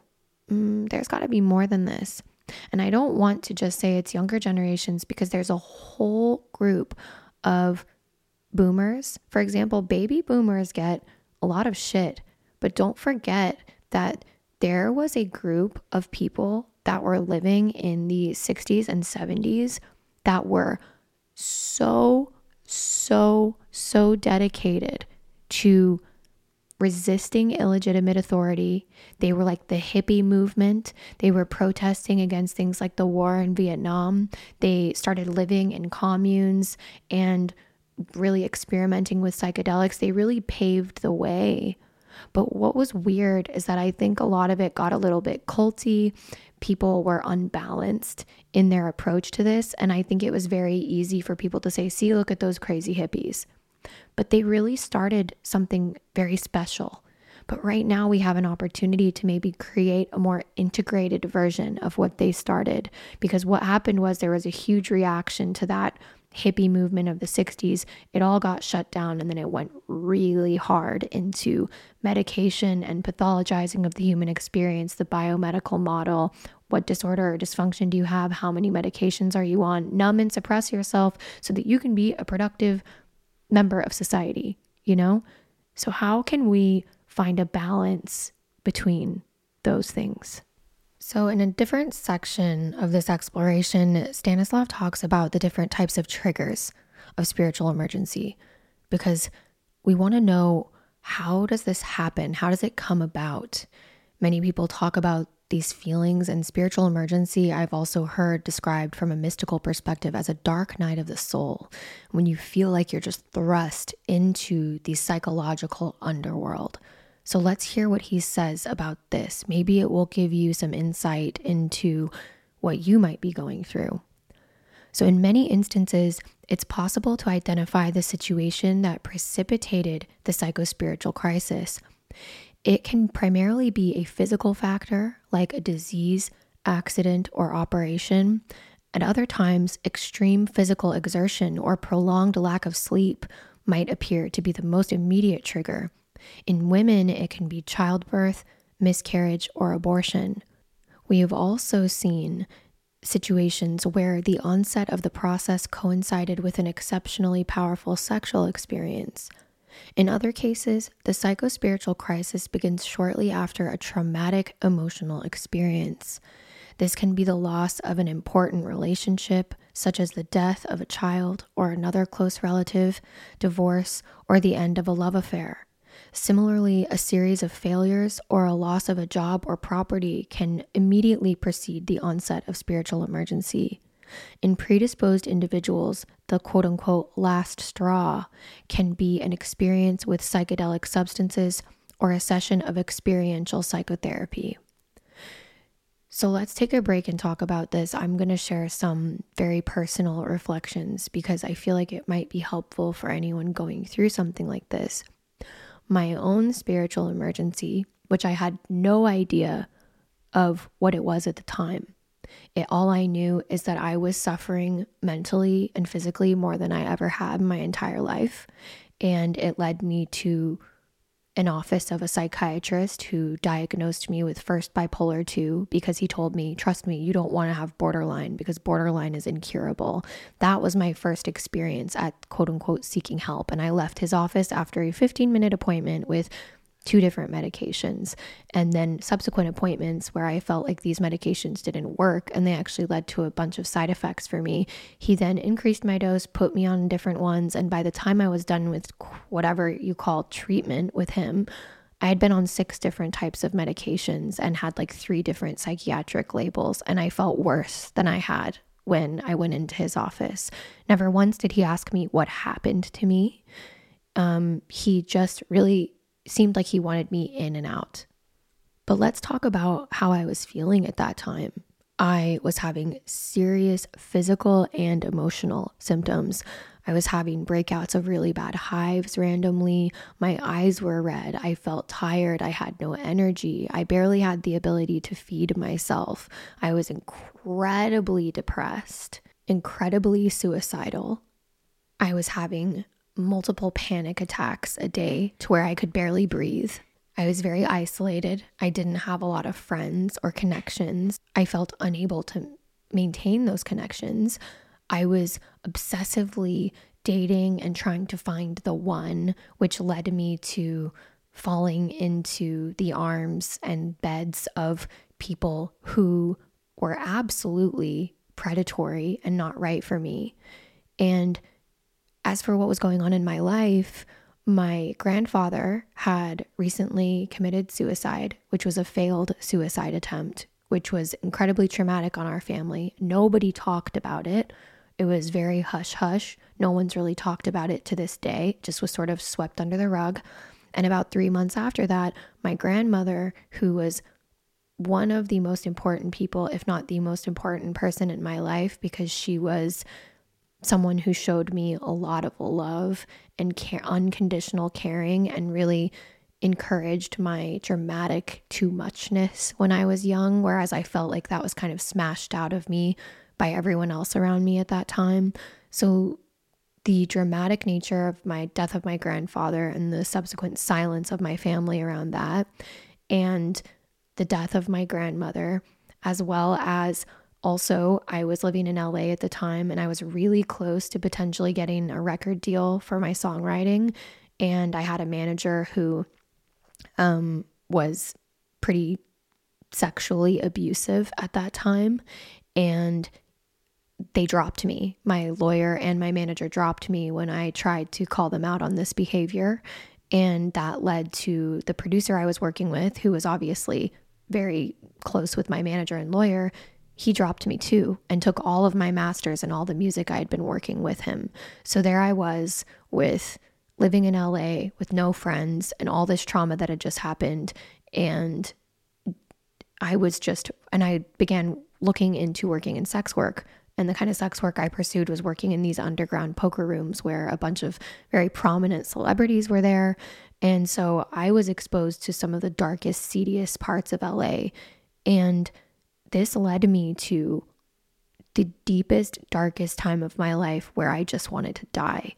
mm, there's got to be more than this. And I don't want to just say it's younger generations because there's a whole group of boomers. For example, baby boomers get a lot of shit, but don't forget that there was a group of people that were living in the 60s and 70s that were so, so, so dedicated to resisting illegitimate authority. They were like the hippie movement. They were protesting against things like the war in Vietnam. They started living in communes and really experimenting with psychedelics. They really paved the way. But what was weird is that I think a lot of it got a little bit culty people were unbalanced in their approach to this. And I think it was very easy for people to say, see, look at those crazy hippies. But they really started something very special. But right now, we have an opportunity to maybe create a more integrated version of what they started. Because what happened was there was a huge reaction to that hippie movement of the 60s, it all got shut down and then it went really hard into medication and pathologizing of the human experience, the biomedical model. What disorder or dysfunction do you have? How many medications are you on? Numb and suppress yourself so that you can be a productive member of society, you know? So, how can we find a balance between those things? So, in a different section of this exploration, Stanislav talks about the different types of triggers of spiritual emergency because we want to know how does this happen? How does it come about? Many people talk about these feelings and spiritual emergency I've also heard described from a mystical perspective as a dark night of the soul when you feel like you're just thrust into the psychological underworld. So let's hear what he says about this. Maybe it will give you some insight into what you might be going through. So, in many instances, it's possible to identify the situation that precipitated the psychospiritual crisis. It can primarily be a physical factor, like a disease, accident, or operation. At other times, extreme physical exertion or prolonged lack of sleep might appear to be the most immediate trigger. In women, it can be childbirth, miscarriage, or abortion. We have also seen situations where the onset of the process coincided with an exceptionally powerful sexual experience. In other cases, the psychospiritual crisis begins shortly after a traumatic emotional experience. This can be the loss of an important relationship, such as the death of a child or another close relative, divorce, or the end of a love affair. Similarly, a series of failures or a loss of a job or property can immediately precede the onset of spiritual emergency. In predisposed individuals, the quote unquote last straw can be an experience with psychedelic substances or a session of experiential psychotherapy. So let's take a break and talk about this. I'm going to share some very personal reflections because I feel like it might be helpful for anyone going through something like this. My own spiritual emergency, which I had no idea of what it was at the time. It all I knew is that I was suffering mentally and physically more than I ever had in my entire life. And it led me to an office of a psychiatrist who diagnosed me with first bipolar 2 because he told me, Trust me, you don't want to have borderline because borderline is incurable. That was my first experience at quote unquote seeking help. And I left his office after a 15 minute appointment with two different medications and then subsequent appointments where I felt like these medications didn't work and they actually led to a bunch of side effects for me. He then increased my dose, put me on different ones, and by the time I was done with whatever you call treatment with him, I had been on six different types of medications and had like three different psychiatric labels, and I felt worse than I had when I went into his office. Never once did he ask me what happened to me. Um, he just really seemed like he wanted me in and out. But let's talk about how I was feeling at that time. I was having serious physical and emotional symptoms. I was having breakouts of really bad hives randomly. My eyes were red. I felt tired. I had no energy. I barely had the ability to feed myself. I was incredibly depressed, incredibly suicidal. I was having multiple panic attacks a day to where I could barely breathe. I was very isolated. I didn't have a lot of friends or connections. I felt unable to maintain those connections. I was obsessively dating and trying to find the one, which led me to falling into the arms and beds of people who were absolutely predatory and not right for me. And as for what was going on in my life, my grandfather had recently committed suicide, which was a failed suicide attempt, which was incredibly traumatic on our family. Nobody talked about it. It was very hush hush. No one's really talked about it to this day, it just was sort of swept under the rug. And about three months after that, my grandmother, who was one of the most important people, if not the most important person in my life, because she was someone who showed me a lot of love and care, unconditional caring and really encouraged my dramatic too muchness when I was young, whereas I felt like that was kind of smashed out of me by everyone else around me at that time. So, the dramatic nature of my death of my grandfather and the subsequent silence of my family around that, and the death of my grandmother, as well as also, I was living in LA at the time and I was really close to potentially getting a record deal for my songwriting. And I had a manager who um, was pretty sexually abusive at that time. And they dropped me. My lawyer and my manager dropped me when I tried to call them out on this behavior. And that led to the producer I was working with, who was obviously very close with my manager and lawyer, he dropped me too and took all of my masters and all the music I had been working with him. So there I was with living in LA with no friends and all this trauma that had just happened. And I was just, and I began looking into working in sex work. And the kind of sex work I pursued was working in these underground poker rooms where a bunch of very prominent celebrities were there. And so I was exposed to some of the darkest, seediest parts of LA. And this led me to the deepest, darkest time of my life where I just wanted to die.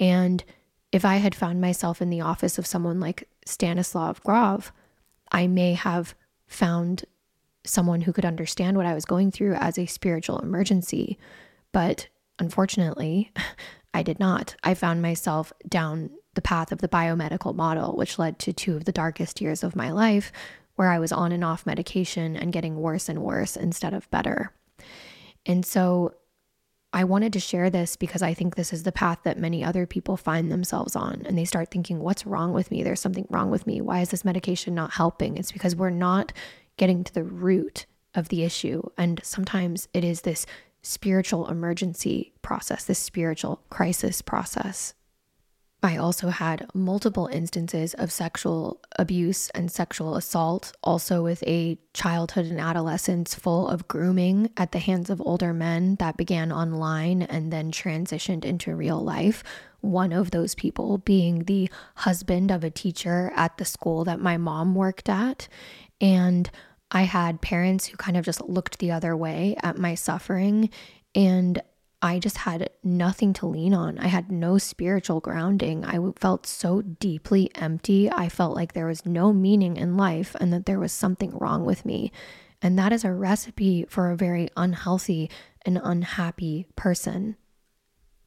And if I had found myself in the office of someone like Stanislav Grof, I may have found someone who could understand what I was going through as a spiritual emergency. But unfortunately, (laughs) I did not. I found myself down the path of the biomedical model, which led to two of the darkest years of my life where I was on and off medication and getting worse and worse instead of better. And so I wanted to share this because I think this is the path that many other people find themselves on. And they start thinking, what's wrong with me? There's something wrong with me. Why is this medication not helping? It's because we're not getting to the root of the issue. And sometimes it is this spiritual emergency process, this spiritual crisis process. I also had multiple instances of sexual abuse and sexual assault, also with a childhood and adolescence full of grooming at the hands of older men that began online and then transitioned into real life. One of those people being the husband of a teacher at the school that my mom worked at. And I had parents who kind of just looked the other way at my suffering. And I just had nothing to lean on. I had no spiritual grounding. I felt so deeply empty. I felt like there was no meaning in life and that there was something wrong with me. And that is a recipe for a very unhealthy and unhappy person.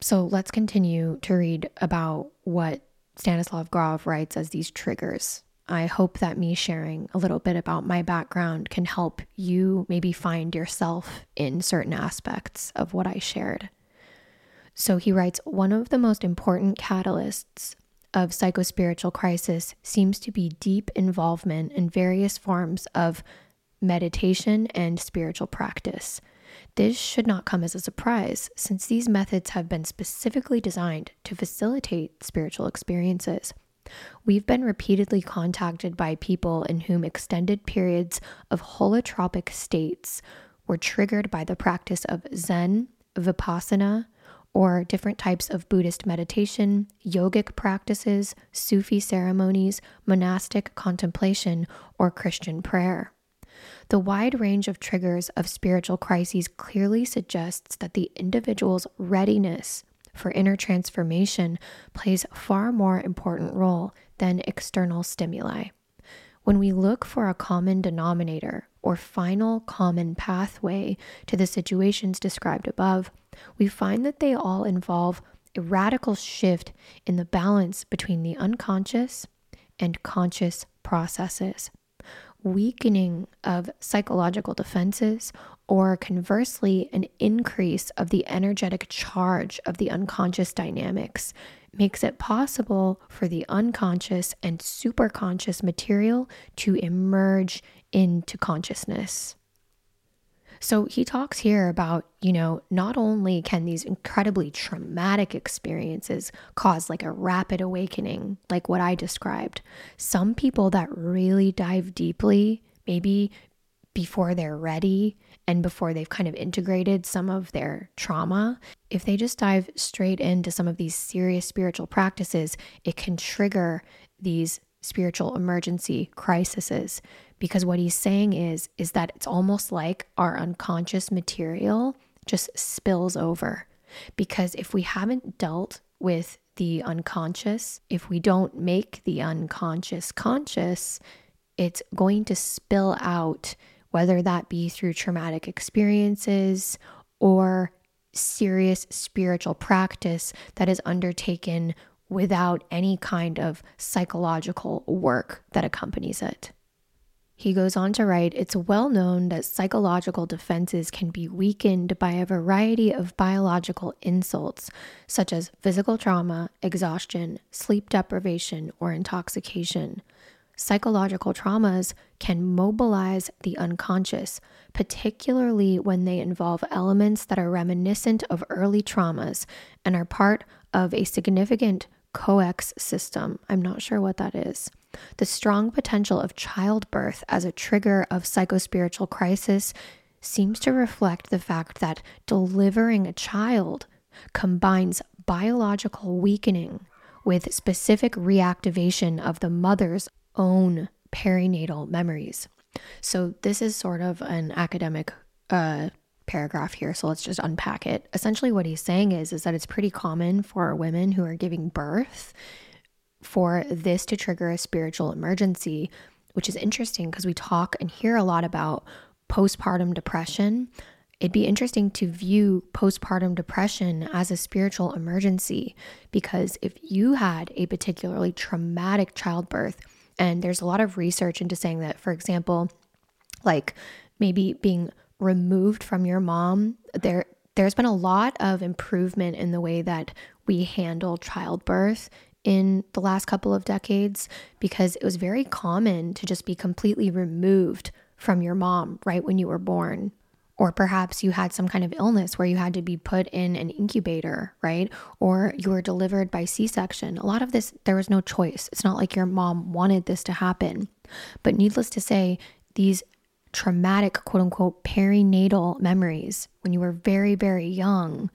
So let's continue to read about what Stanislav Grof writes as these triggers I hope that me sharing a little bit about my background can help you maybe find yourself in certain aspects of what I shared. So he writes One of the most important catalysts of psychospiritual crisis seems to be deep involvement in various forms of meditation and spiritual practice. This should not come as a surprise, since these methods have been specifically designed to facilitate spiritual experiences. We've been repeatedly contacted by people in whom extended periods of holotropic states were triggered by the practice of Zen, Vipassana, or different types of Buddhist meditation, yogic practices, Sufi ceremonies, monastic contemplation, or Christian prayer. The wide range of triggers of spiritual crises clearly suggests that the individual's readiness for inner transformation plays far more important role than external stimuli. When we look for a common denominator or final common pathway to the situations described above, we find that they all involve a radical shift in the balance between the unconscious and conscious processes weakening of psychological defenses, or conversely, an increase of the energetic charge of the unconscious dynamics makes it possible for the unconscious and superconscious material to emerge into consciousness. So he talks here about, you know, not only can these incredibly traumatic experiences cause like a rapid awakening, like what I described, some people that really dive deeply, maybe before they're ready and before they've kind of integrated some of their trauma, if they just dive straight into some of these serious spiritual practices, it can trigger these spiritual emergency crises. Because what he's saying is is that it's almost like our unconscious material just spills over. Because if we haven't dealt with the unconscious if we don't make the unconscious conscious it's going to spill out whether that be through traumatic experiences or serious spiritual practice that is undertaken without any kind of psychological work that accompanies it. He goes on to write It's well known that psychological defenses can be weakened by a variety of biological insults, such as physical trauma, exhaustion, sleep deprivation, or intoxication. Psychological traumas can mobilize the unconscious, particularly when they involve elements that are reminiscent of early traumas and are part of a significant COEX system. I'm not sure what that is. The strong potential of childbirth as a trigger of psychospiritual crisis seems to reflect the fact that delivering a child combines biological weakening with specific reactivation of the mother's own perinatal memories. So, this is sort of an academic uh, paragraph here, so let's just unpack it. Essentially, what he's saying is, is that it's pretty common for women who are giving birth for this to trigger a spiritual emergency, which is interesting because we talk and hear a lot about postpartum depression it'd be interesting to view postpartum depression as a spiritual emergency because if you had a particularly traumatic childbirth, and there's a lot of research into saying that, for example, like maybe being removed from your mom, there there's been a lot of improvement in the way that we handle childbirth in the last couple of decades because it was very common to just be completely removed from your mom right when you were born. Or perhaps you had some kind of illness where you had to be put in an incubator, right? Or you were delivered by C section. A lot of this, there was no choice. It's not like your mom wanted this to happen. But needless to say, these traumatic, quote unquote, perinatal memories when you were very, very young,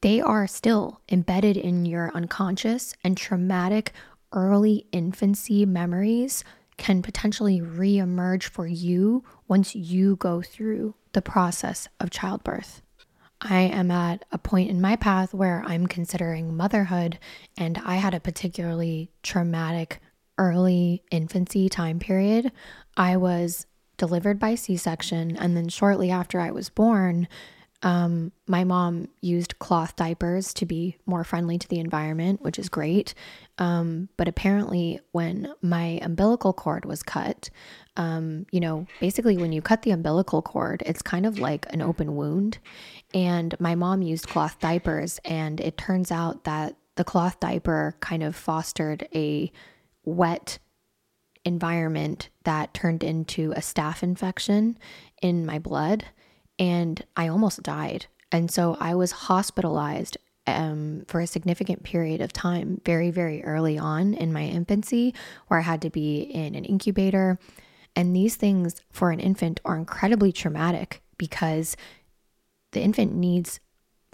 they are still embedded in your unconscious and traumatic early infancy memories can potentially reemerge for you once you go through the process of childbirth. I am at a point in my path where I'm considering motherhood, and I had a particularly traumatic early infancy time period. I was delivered by C section, and then shortly after I was born, um, my mom used cloth diapers to be more friendly to the environment, which is great. Um, but apparently, when my umbilical cord was cut, um, you know, basically, when you cut the umbilical cord, it's kind of like an open wound. And my mom used cloth diapers, and it turns out that the cloth diaper kind of fostered a wet environment that turned into a staph infection in my blood and I almost died. And so I was hospitalized um, for a significant period of time, very, very early on in my infancy, where I had to be in an incubator. And these things for an infant are incredibly traumatic because the infant needs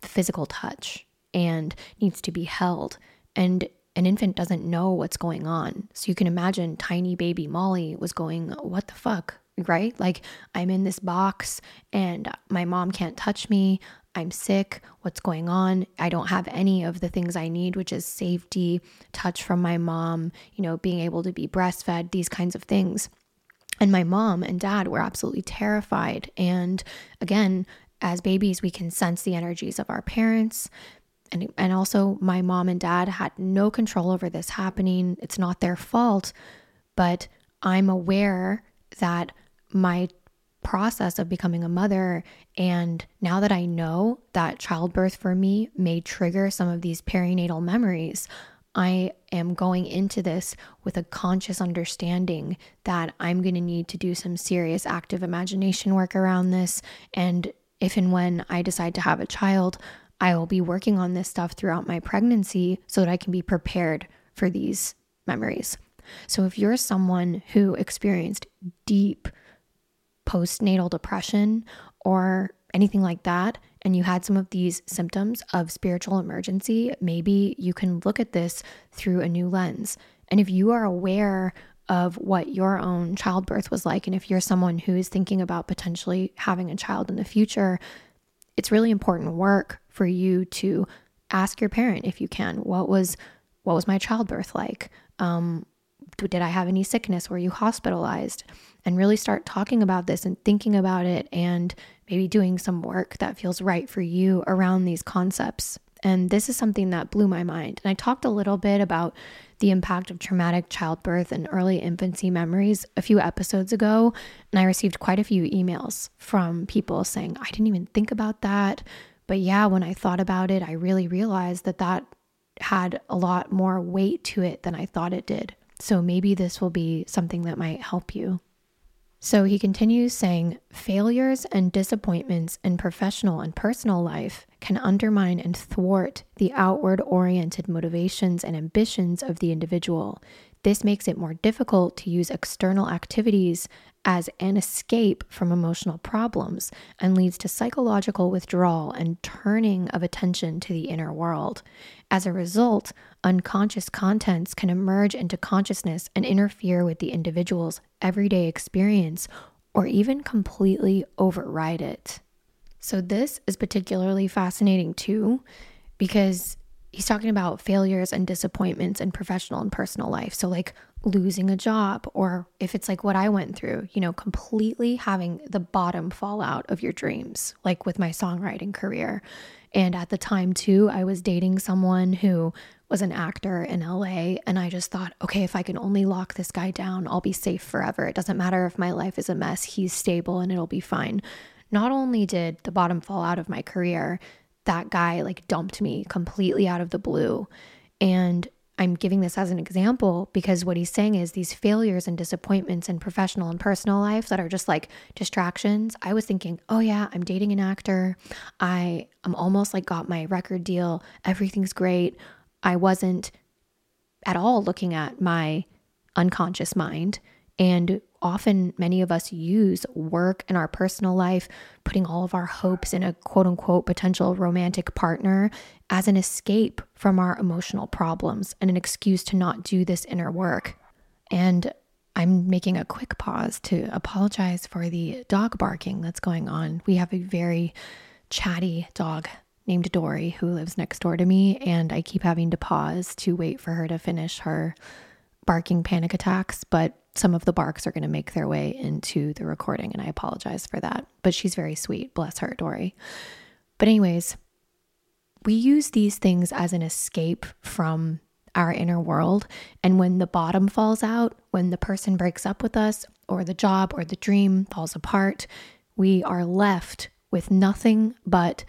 physical touch and needs to be held. And an infant doesn't know what's going on. So you can imagine tiny baby Molly was going, What the fuck? right? Like I'm in this box and my mom can't touch me. I'm sick. What's going on? I don't have any of the things I need, which is safety, touch from my mom, you know, being able to be breastfed, these kinds of things. And my mom and dad were absolutely terrified. And again, as babies, we can sense the energies of our parents. And, and also, my mom and dad had no control over this happening. It's not their fault, but I'm aware that my process of becoming a mother. And now that I know that childbirth for me may trigger some of these perinatal memories, I am going into this with a conscious understanding that I'm going to need to do some serious active imagination work around this. And if and when I decide to have a child, I will be working on this stuff throughout my pregnancy so that I can be prepared for these memories. So if you're someone who experienced deep, postnatal depression or anything like that, and you had some of these symptoms of spiritual emergency, maybe you can look at this through a new lens. And if you are aware of what your own childbirth was like, and if you're someone who is thinking about potentially having a child in the future, it's really important work for you to ask your parent if you can what was what was my childbirth like um, did i have any sickness were you hospitalized and really start talking about this and thinking about it and maybe doing some work that feels right for you around these concepts. And this is something that blew my mind. And I talked a little bit about the impact of traumatic childbirth and early infancy memories a few episodes ago. And I received quite a few emails from people saying, I didn't even think about that. But yeah, when I thought about it, I really realized that that had a lot more weight to it than I thought it did. So maybe this will be something that might help you. So he continues saying failures and disappointments in professional and personal life can undermine and thwart the outward oriented motivations and ambitions of the individual. This makes it more difficult to use external activities as an escape from emotional problems and leads to psychological withdrawal and turning of attention to the inner world. As a result, unconscious contents can emerge into consciousness and interfere with the individual's everyday experience or even completely override it. So, this is particularly fascinating too, because he's talking about failures and disappointments in professional and personal life. So, like losing a job, or if it's like what I went through, you know, completely having the bottom fall out of your dreams, like with my songwriting career. And at the time, too, I was dating someone who was an actor in LA. And I just thought, okay, if I can only lock this guy down, I'll be safe forever. It doesn't matter if my life is a mess, he's stable and it'll be fine. Not only did the bottom fall out of my career, that guy like dumped me completely out of the blue. And I'm giving this as an example because what he's saying is these failures and disappointments in professional and personal life that are just like distractions. I was thinking, oh yeah, I'm dating an actor. I am almost like got my record deal. Everything's great. I wasn't at all looking at my unconscious mind and often many of us use work and our personal life, putting all of our hopes in a quote unquote potential romantic partner as an escape from our emotional problems and an excuse to not do this inner work. And I'm making a quick pause to apologize for the dog barking that's going on. We have a very chatty dog named Dory who lives next door to me, and I keep having to pause to wait for her to finish her barking panic attacks. But some of the barks are going to make their way into the recording, and I apologize for that. But she's very sweet. Bless her, Dory. But, anyways, we use these things as an escape from our inner world. And when the bottom falls out, when the person breaks up with us, or the job or the dream falls apart, we are left with nothing but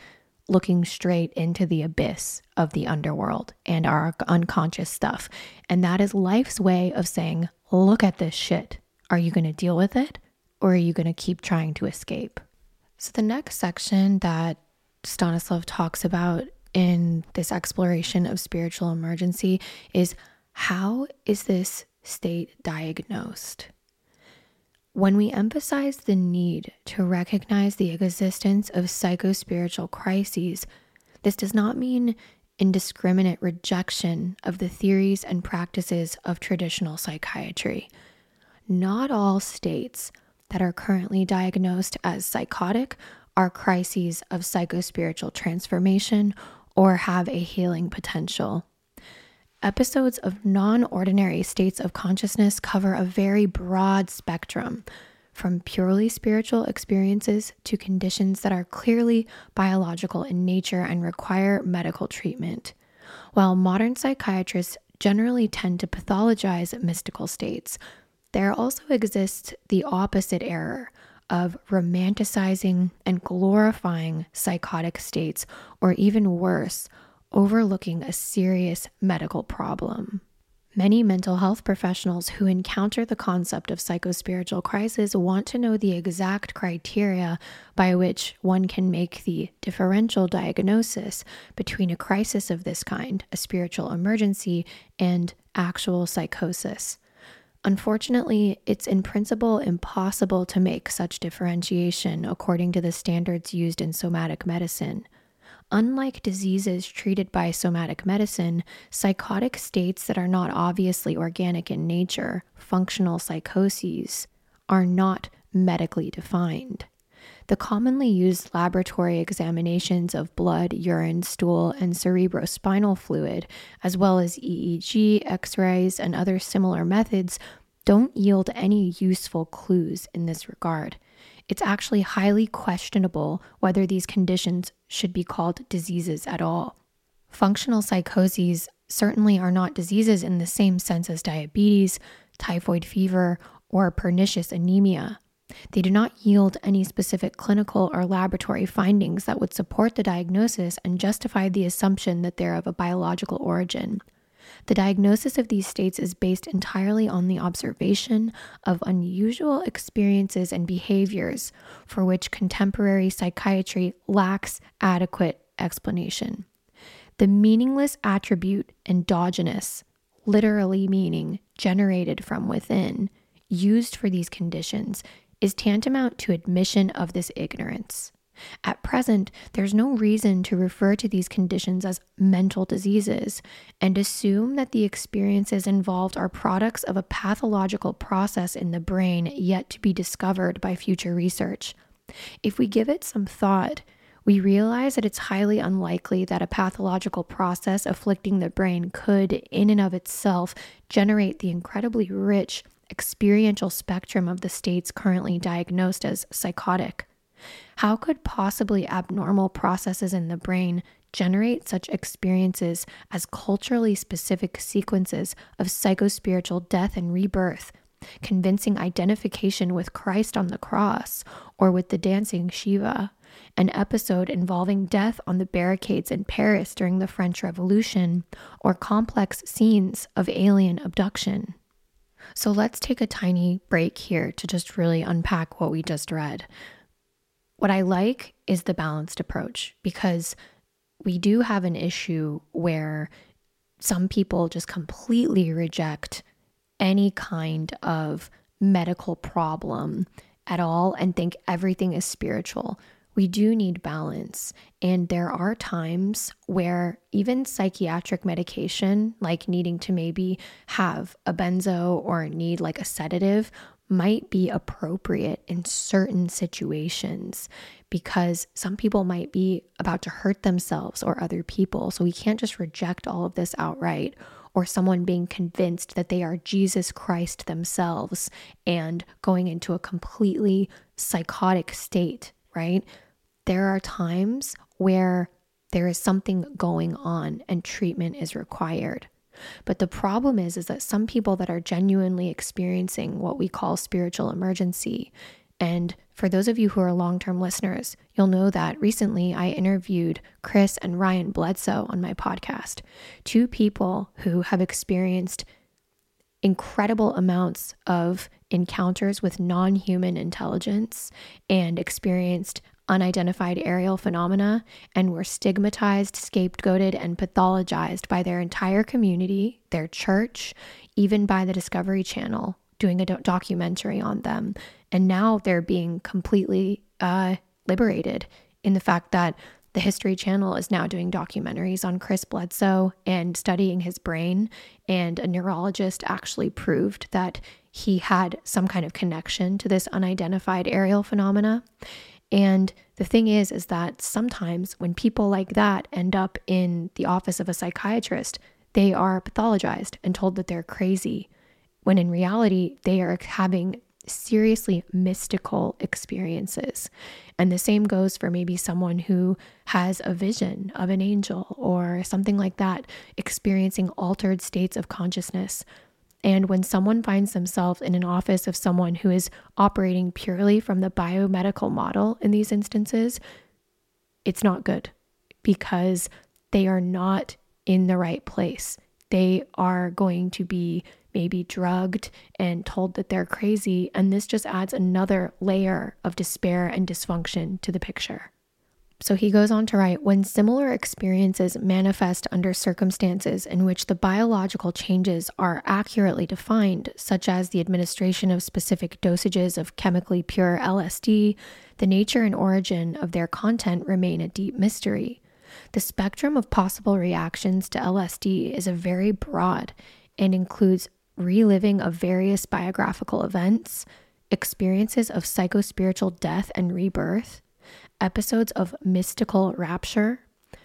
looking straight into the abyss of the underworld and our unconscious stuff. And that is life's way of saying, look at this shit. Are you going to deal with it or are you going to keep trying to escape? So, the next section that Stanislav talks about in this exploration of spiritual emergency is how is this state diagnosed? When we emphasize the need to recognize the existence of psychospiritual crises, this does not mean indiscriminate rejection of the theories and practices of traditional psychiatry. Not all states that are currently diagnosed as psychotic are crises of psychospiritual transformation or have a healing potential. Episodes of non ordinary states of consciousness cover a very broad spectrum from purely spiritual experiences to conditions that are clearly biological in nature and require medical treatment. While modern psychiatrists generally tend to pathologize mystical states, there also exists the opposite error of romanticizing and glorifying psychotic states, or even worse, overlooking a serious medical problem. Many mental health professionals who encounter the concept of psychospiritual crisis want to know the exact criteria by which one can make the differential diagnosis between a crisis of this kind, a spiritual emergency, and actual psychosis. Unfortunately, it's in principle impossible to make such differentiation according to the standards used in somatic medicine. Unlike diseases treated by somatic medicine, psychotic states that are not obviously organic in nature, functional psychoses, are not medically defined. The commonly used laboratory examinations of blood, urine, stool, and cerebrospinal fluid, as well as EEG, x rays, and other similar methods, don't yield any useful clues in this regard it's actually highly questionable whether these conditions should be called diseases at all. Functional psychoses certainly are not diseases in the same sense as diabetes, typhoid fever, or pernicious anemia. They do not yield any specific clinical or laboratory findings that would support the diagnosis and justify the assumption that they're of a biological origin. The diagnosis of these states is based entirely on the observation of unusual experiences and behaviors for which contemporary psychiatry lacks adequate explanation. The meaningless attribute endogenous, literally meaning generated from within, used for these conditions is tantamount to admission of this ignorance. At present, there's no reason to refer to these conditions as mental diseases and assume that the experiences involved are products of a pathological process in the brain yet to be discovered by future research. If we give it some thought, we realize that it's highly unlikely that a pathological process afflicting the brain could, in and of itself, generate the incredibly rich experiential spectrum of the states currently diagnosed as psychotic. How could possibly abnormal processes in the brain generate such experiences as culturally specific sequences of psychospiritual death and rebirth, convincing identification with Christ on the cross or with the dancing Shiva? an episode involving death on the barricades in Paris during the French Revolution, or complex scenes of alien abduction. So let's take a tiny break here to just really unpack what we just read. What I like is the balanced approach because we do have an issue where some people just completely reject any kind of medical problem at all and think everything is spiritual we do need balance. And there are times where even psychiatric medication, like needing to maybe have a benzo or need like a sedative, might be appropriate in certain situations because some people might be about to hurt themselves or other people. So we can't just reject all of this outright or someone being convinced that they are Jesus Christ themselves and going into a completely psychotic state right? There are times where there is something going on and treatment is required. But the problem is is that some people that are genuinely experiencing what we call spiritual emergency and for those of you who are long-term listeners, you'll know that recently I interviewed Chris and Ryan Bledsoe on my podcast, two people who have experienced incredible amounts of encounters with non human intelligence and experienced unidentified aerial phenomena and were stigmatized, scapegoated, and pathologized by their entire community, their church, even by the Discovery Channel doing a do- documentary on them. And now they're being completely uh, liberated in the fact that the History Channel is now doing documentaries on Chris Bledsoe and studying his brain. And a neurologist actually proved that he had some kind of connection to this unidentified aerial phenomena. And the thing is, is that sometimes when people like that end up in the office of a psychiatrist, they are pathologized and told that they're crazy, when in reality, they are having seriously mystical experiences. And the same goes for maybe someone who has a vision of an angel or something like that, experiencing altered states of consciousness. And when someone finds themselves in an office of someone who is operating purely from the biomedical model in these instances, it's not good because they are not in the right place. They are going to be maybe drugged and told that they're crazy. And this just adds another layer of despair and dysfunction to the picture. So he goes on to write when similar experiences manifest under circumstances in which the biological changes are accurately defined, such as the administration of specific dosages of chemically pure LSD, the nature and origin of their content remain a deep mystery. The spectrum of possible reactions to LSD is a very broad and includes reliving of various biographical events, experiences of psychospiritual death and rebirth, episodes of mystical rapture,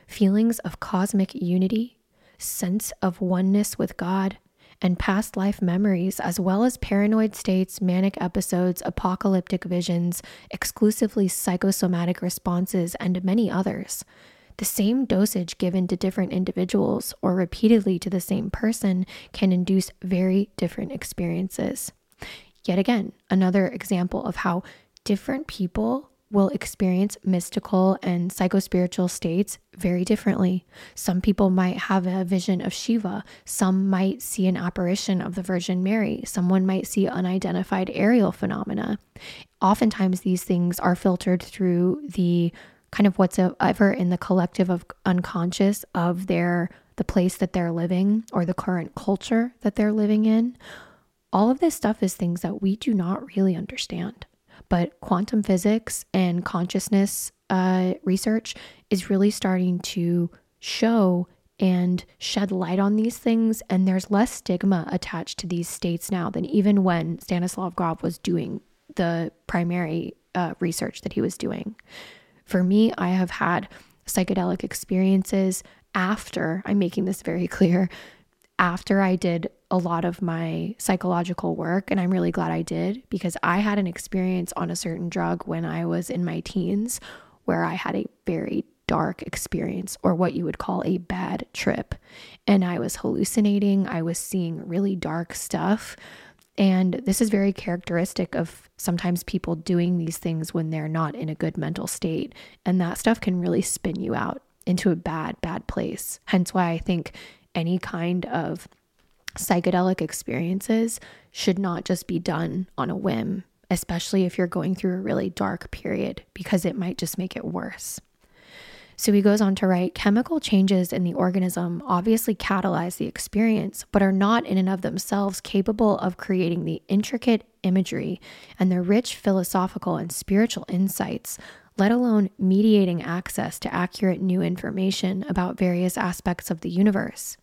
feelings of cosmic unity, sense of oneness with God, and past life memories, as well as paranoid states, manic episodes, apocalyptic visions, exclusively psychosomatic responses, and many others. The same dosage given to different individuals or repeatedly to the same person can induce very different experiences. Yet again, another example of how different people will experience mystical and psychospiritual states very differently. Some people might have a vision of Shiva, some might see an apparition of the Virgin Mary, someone might see unidentified aerial phenomena. Oftentimes, these things are filtered through the kind of whatsoever in the collective of unconscious of their the place that they're living or the current culture that they're living in. All of this stuff is things that we do not really understand. But quantum physics and consciousness uh, research is really starting to show and shed light on these things. And there's less stigma attached to these states now than even when Stanislav Grof was doing the primary uh, research that he was doing For me, I have had psychedelic experiences after, I'm making this very (laughs) clear, after I did a lot of my psychological work. And I'm really glad I did because I had an experience on a certain drug when I was in my teens where I had a very dark experience or what you would call a bad trip. And I was hallucinating, I was seeing really dark stuff. And this is very characteristic of sometimes people doing these things when they're not in a good mental state. And that stuff can really spin you out into a bad, bad place. Hence why I think any kind of psychedelic experiences should not just be done on a whim, especially if you're going through a really dark period, because it might just make it worse. So he goes on to write chemical changes in the organism obviously catalyze the experience, but are not in and of themselves capable of creating the intricate imagery and the rich philosophical and spiritual insights, let alone mediating access to accurate new information about various aspects of the universe.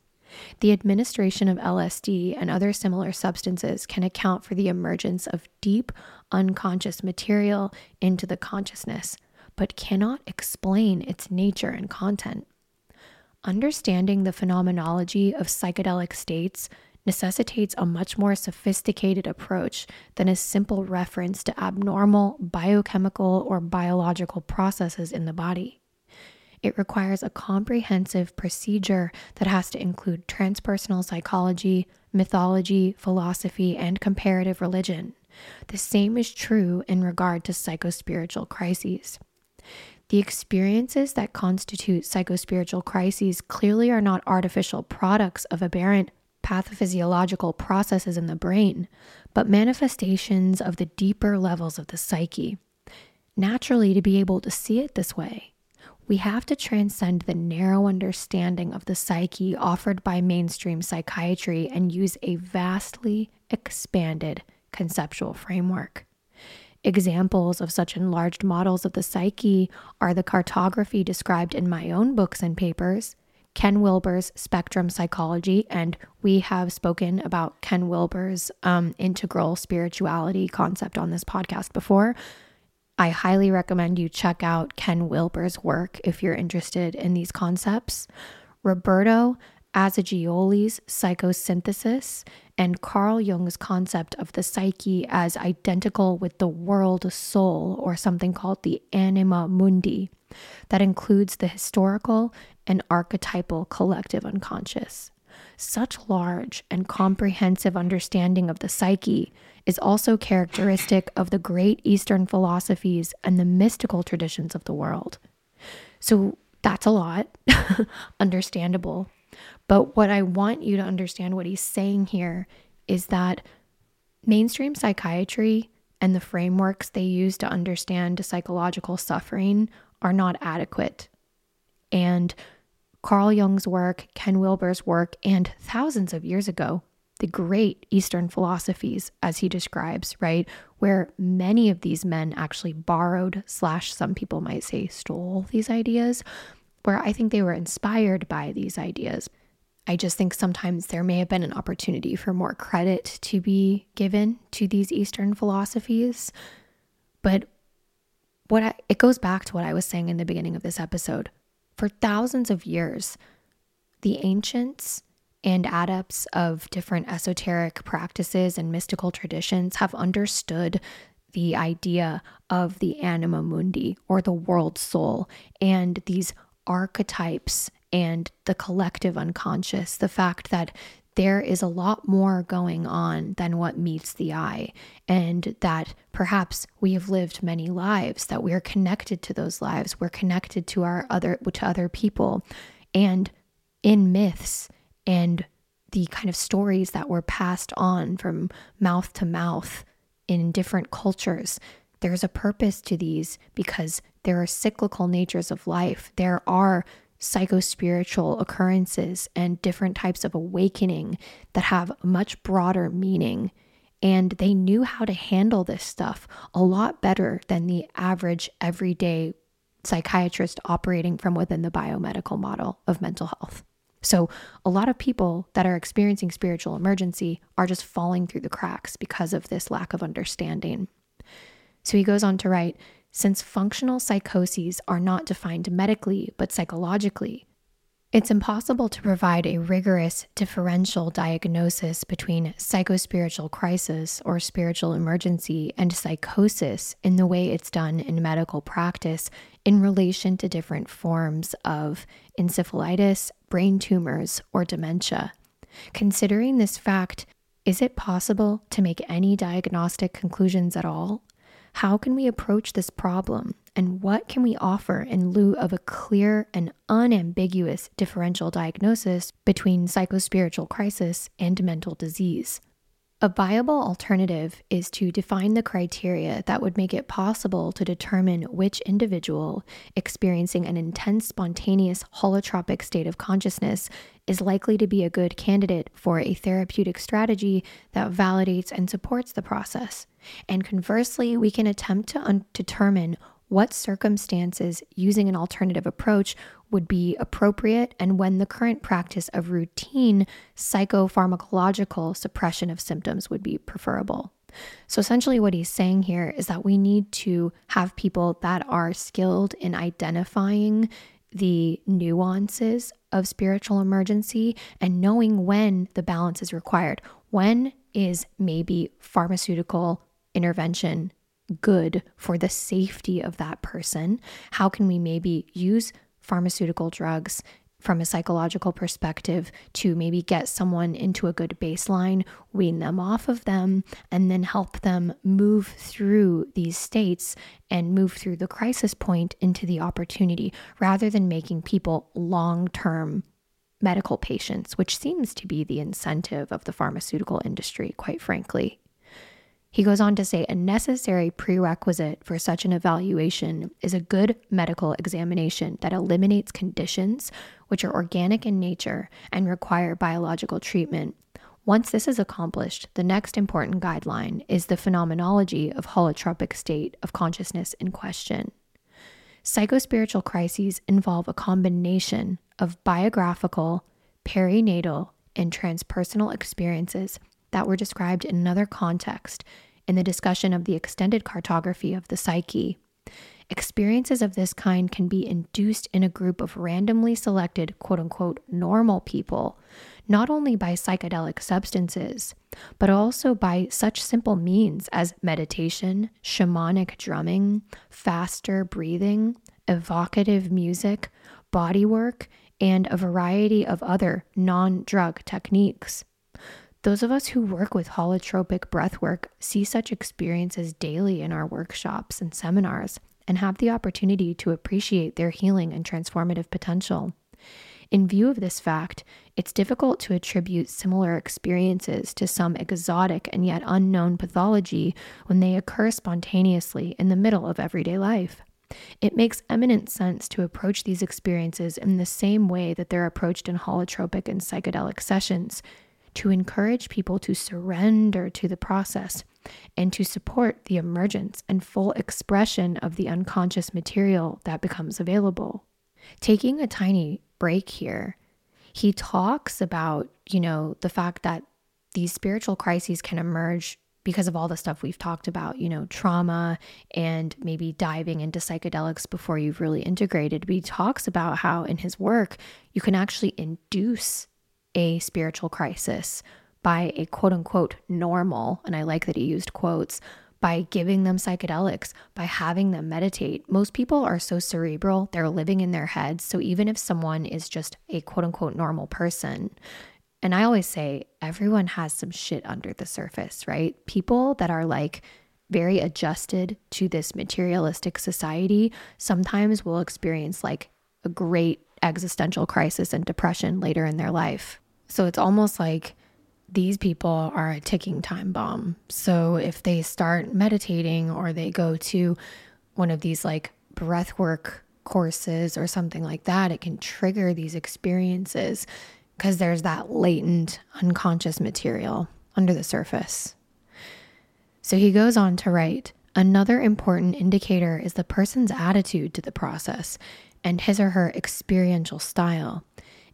The administration of LSD and other similar substances can account for the emergence of deep, unconscious material into the consciousness, but cannot explain its nature and content. Understanding the phenomenology of psychedelic states necessitates a much more sophisticated approach than a simple reference to abnormal biochemical or biological processes in the body. It requires a comprehensive procedure that has to include transpersonal psychology, mythology, philosophy, and comparative religion. The same is true in regard to psychospiritual crises. The experiences that constitute psychospiritual crises clearly are not artificial products of aberrant pathophysiological processes in the brain, but manifestations of the deeper levels of the psyche. Naturally, to be able to see it this way, we have to transcend the narrow understanding of the psyche offered by mainstream psychiatry and use a vastly expanded conceptual framework. Examples of such enlarged models of the psyche are the cartography described in my own books and papers, Ken Wilber's Spectrum Psychology, and we have spoken about Ken Wilber's um, integral spirituality concept on this podcast before. I highly recommend you check out Ken Wilber's work if you're interested in these concepts. Roberto Assagioli's psychosynthesis and Carl Jung's concept of the psyche as identical with the world soul, or something called the anima mundi, that includes the historical and archetypal collective unconscious. Such large and comprehensive understanding of the psyche is also characteristic of the great Eastern philosophies and the mystical traditions of the world. So that's a lot, (laughs) understandable. But what I want you to understand, what he's saying here, is that mainstream psychiatry and the frameworks they use to understand psychological suffering are not adequate. And Carl Jung's work, Ken Wilber's work, and thousands of years ago, the great Eastern philosophies, as he describes, right? Where many of these men actually borrowed, slash, some people might say stole these ideas, where I think they were inspired by these ideas. I just think sometimes there may have been an opportunity for more credit to be given to these Eastern philosophies. But what I, it goes back to what I was saying in the beginning of this episode. For thousands of years, the ancients and adepts of different esoteric practices and mystical traditions have understood the idea of the anima mundi or the world soul and these archetypes and the collective unconscious, the fact that there is a lot more going on than what meets the eye, and that perhaps we have lived many lives, that we're connected to those lives, we're connected to our other to other people, and in myths and the kind of stories that were passed on from mouth to mouth in different cultures. There's a purpose to these because there are cyclical natures of life. There are psychospiritual occurrences and different types of awakening that have much broader meaning. And they knew how to handle this stuff a lot better than the average everyday psychiatrist operating from within the biomedical model of mental health. So, a lot of people that are experiencing spiritual emergency are just falling through the cracks because of this lack of understanding. So, he goes on to write since functional psychoses are not defined medically but psychologically. It's impossible to provide a rigorous differential diagnosis between psychospiritual crisis or spiritual emergency and psychosis in the way it's done in medical practice in relation to different forms of encephalitis, brain tumors, or dementia. Considering this fact, is it possible to make any diagnostic conclusions at all? How can we approach this problem? And what can we offer in lieu of a clear and unambiguous differential diagnosis between psychospiritual crisis and mental disease? A viable alternative is to define the criteria that would make it possible to determine which individual experiencing an intense, spontaneous, holotropic state of consciousness is likely to be a good candidate for a therapeutic strategy that validates and supports the process. And conversely, we can attempt to un- determine what circumstances using an alternative approach would be appropriate and when the current practice of routine psychopharmacological suppression of symptoms would be preferable. So, essentially, what he's saying here is that we need to have people that are skilled in identifying the nuances of spiritual emergency and knowing when the balance is required. When is maybe pharmaceutical intervention good for the safety of that person? How can we maybe use pharmaceutical drugs from a psychological perspective to maybe get someone into a good baseline, wean them off of them, and then help them move through these states and move through the crisis point into the opportunity rather than making people long term medical patients, which seems to be the incentive of the pharmaceutical industry, quite frankly. He goes on to say a necessary prerequisite for such an evaluation is a good medical examination that eliminates conditions which are organic in nature and require biological treatment. Once this is accomplished, the next important guideline is the phenomenology of holotropic state of consciousness in question. Psychospiritual crises involve a combination of biographical, perinatal, and transpersonal experiences that were described in another context in the discussion of the extended cartography of the psyche. Experiences of this kind can be induced in a group of randomly selected, quote unquote, normal people, not only by psychedelic substances, but also by such simple means as meditation, shamanic drumming, faster breathing, evocative music, body work, and a variety of other non drug techniques. Those of us who work with holotropic breathwork see such experiences daily in our workshops and seminars and have the opportunity to appreciate their healing and transformative potential. In view of this fact, it's difficult to attribute similar experiences to some exotic and yet unknown pathology when they occur spontaneously in the middle of everyday life. It makes eminent sense to approach these experiences in the same way that they're approached in holotropic and psychedelic sessions, to encourage people to surrender to the process and to support the emergence and full expression of the unconscious material that becomes available. Taking a tiny break here, he talks about, you know, the fact that these spiritual crises can emerge because of all the stuff we've talked about, you know, trauma and maybe diving into psychedelics before you've really integrated. But he talks about how in his work, you can actually induce a spiritual crisis by a quote unquote normal, and I like that he used quotes, by giving them psychedelics, by having them meditate. Most people are so cerebral, they're living in their heads. So even if someone is just a quote unquote normal person, and I always say everyone has some shit under the surface, right? People that are like very adjusted to this materialistic society sometimes will experience like a great existential crisis and depression later in their life. So it's almost like these people are a ticking time bomb. So if they start meditating or they go to one of these like breathwork courses or something like that, it can trigger these experiences because there's that latent unconscious material under the surface. So he goes on to write another important indicator is the person's attitude to the process and his or her experiential style.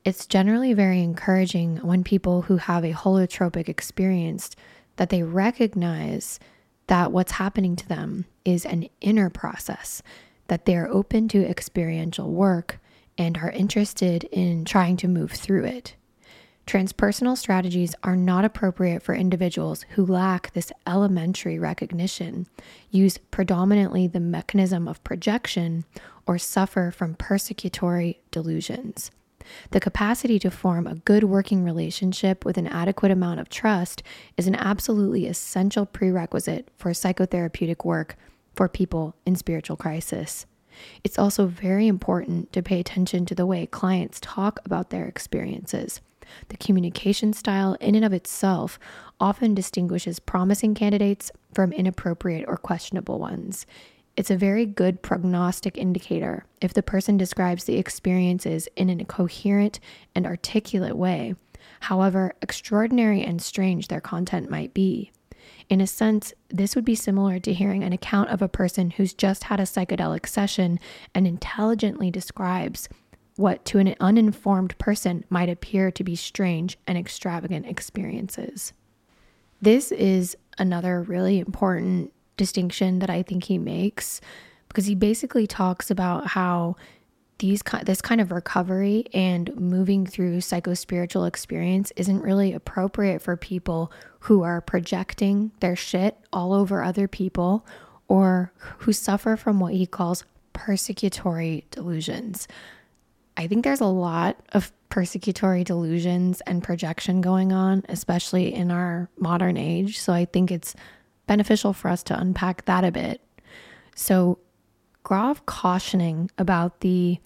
It's generally very encouraging when people who have a holotropic experience that they recognize that what's happening to them is an inner process, that they're open to experiential work and are interested in trying to move through it. Transpersonal strategies are not appropriate for individuals who lack this elementary recognition, use predominantly the mechanism of projection, or suffer from persecutory delusions. The capacity to form a good working relationship with an adequate amount of trust is an absolutely essential prerequisite for psychotherapeutic work for people in spiritual crisis. It's also very important to pay attention to the way clients talk about their experiences. The communication style, in and of itself, often distinguishes promising candidates from inappropriate or questionable ones. It's a very good prognostic indicator if the person describes the experiences in a coherent and articulate way, however extraordinary and strange their content might be. In a sense, this would be similar to hearing an account of a person who's just had a psychedelic session and intelligently describes what to an uninformed person might appear to be strange and extravagant experiences. This is another really important distinction that I think he makes because he basically talks about how these this kind of recovery and moving through psychospiritual experience isn't really appropriate for people who are projecting their shit all over other people or who suffer from what he calls persecutory delusions. I think there's a lot of persecutory delusions and projection going on, especially in our modern age. So I think it's beneficial for us to unpack that a bit. So, Grof cautioning about the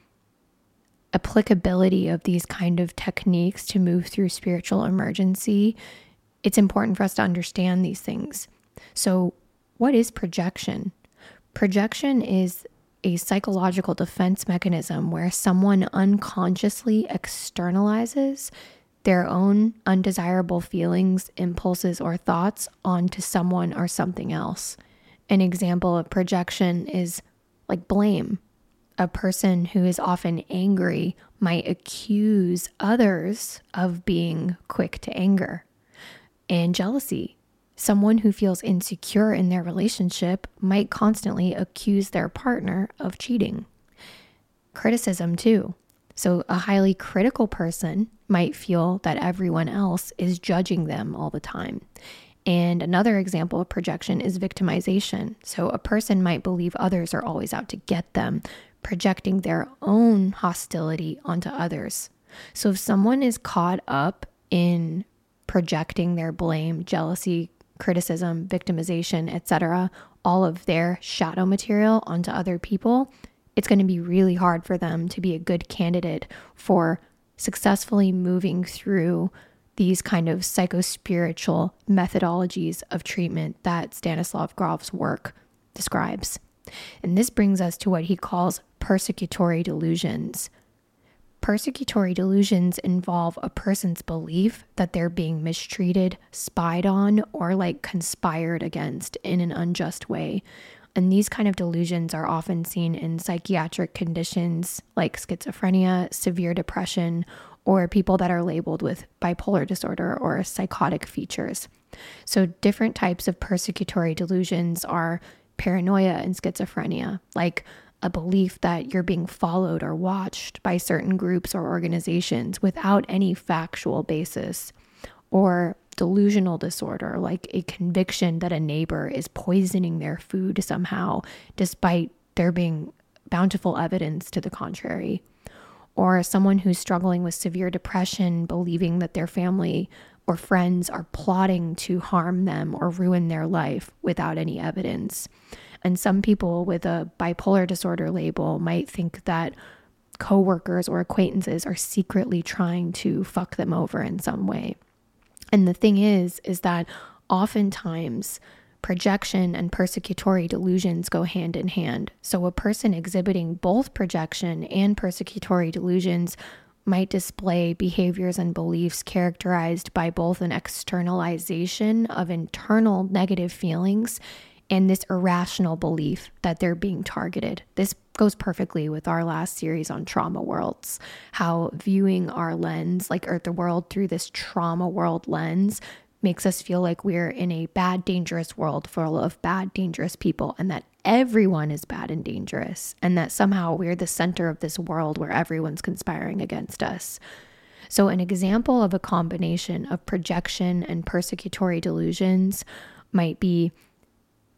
applicability of these kind of techniques to move through spiritual emergency, it's important for us to understand these things. So, what is projection? Projection is a psychological defense mechanism where someone unconsciously externalizes their own undesirable feelings, impulses, or thoughts onto someone or something else. An example of projection is like blame. A person who is often angry might accuse others of being quick to anger. And jealousy. Someone who feels insecure in their relationship might constantly accuse their partner of cheating. Criticism, too. So, a highly critical person might feel that everyone else is judging them all the time. And another example of projection is victimization. So, a person might believe others are always out to get them, projecting their own hostility onto others. So, if someone is caught up in projecting their blame, jealousy, criticism, victimization, etc., all of their shadow material onto other people, it's going to be really hard for them to be a good candidate for successfully moving through these kind of psychospiritual methodologies of treatment that Stanislav Grof's work describes. And this brings us to what he calls persecutory delusions. Persecutory delusions involve a person's belief that they're being mistreated, spied on, or like conspired against in an unjust way, and these kind of delusions are often seen in psychiatric conditions like schizophrenia, severe depression, or people that are labeled with bipolar disorder or psychotic features. So, different types of persecutory delusions are paranoia and schizophrenia, like a belief that you're being followed or watched by certain groups or organizations without any factual basis, or delusional disorder, like a conviction that a neighbor is poisoning their food somehow, despite there being bountiful evidence to the contrary. Or someone who's struggling with severe depression, believing that their family or friends are plotting to harm them or ruin their life without any evidence. And some people with a bipolar disorder label might think that coworkers or acquaintances are secretly trying to fuck them over in some way. And the thing is, is that oftentimes projection and persecutory delusions go hand in hand. So a person exhibiting both projection and persecutory delusions might display behaviors and beliefs characterized by both an externalization of internal negative feelings and this irrational belief that they're being targeted. This goes perfectly with our last series on trauma worlds, how viewing our lens, like Earth the world through this trauma world lens, makes us feel like we're in a bad, dangerous world full of bad, dangerous people, and that everyone is bad and dangerous, and that somehow we're the center of this world where everyone's conspiring against us. So, an example of a combination of projection and persecutory delusions might be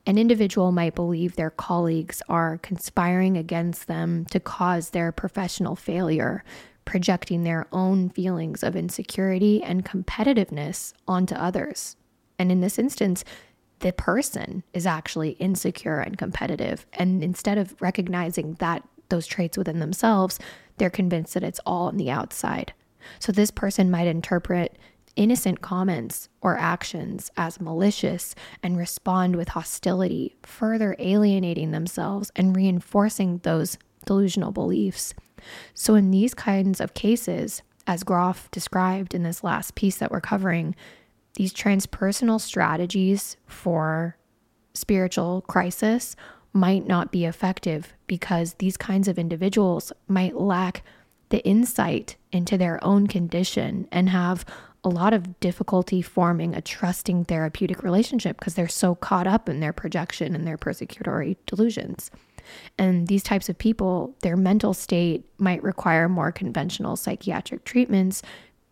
an individual might believe their colleagues are conspiring against them to cause their professional failure, projecting their own feelings of insecurity and competitiveness onto others. And in this instance, the person is actually insecure and competitive. And instead of recognizing that those traits within themselves, they're convinced that it's all on the outside. So this person might interpret innocent comments or actions as malicious and respond with hostility, further alienating themselves and reinforcing those delusional beliefs. So, in these kinds of cases, as Grof described in this last piece that we're covering, these transpersonal strategies for spiritual crisis might not be effective because these kinds of individuals might lack the insight into their own condition and have a lot of difficulty forming a trusting therapeutic relationship because they're so caught up in their projection and their persecutory delusions. And these types of people, their mental state might require more conventional psychiatric treatments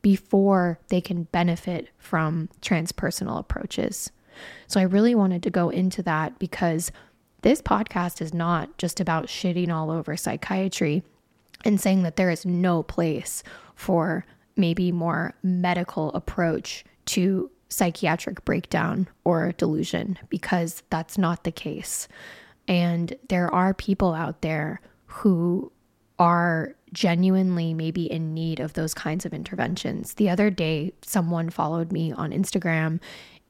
before they can benefit from transpersonal approaches. So I really wanted to go into that because this podcast is not just about shitting all over psychiatry and saying that there is no place for maybe more medical approach to psychiatric breakdown or delusion because that's not the case. And there are people out there who are genuinely maybe in need of those kinds of interventions. The other day, someone followed me on Instagram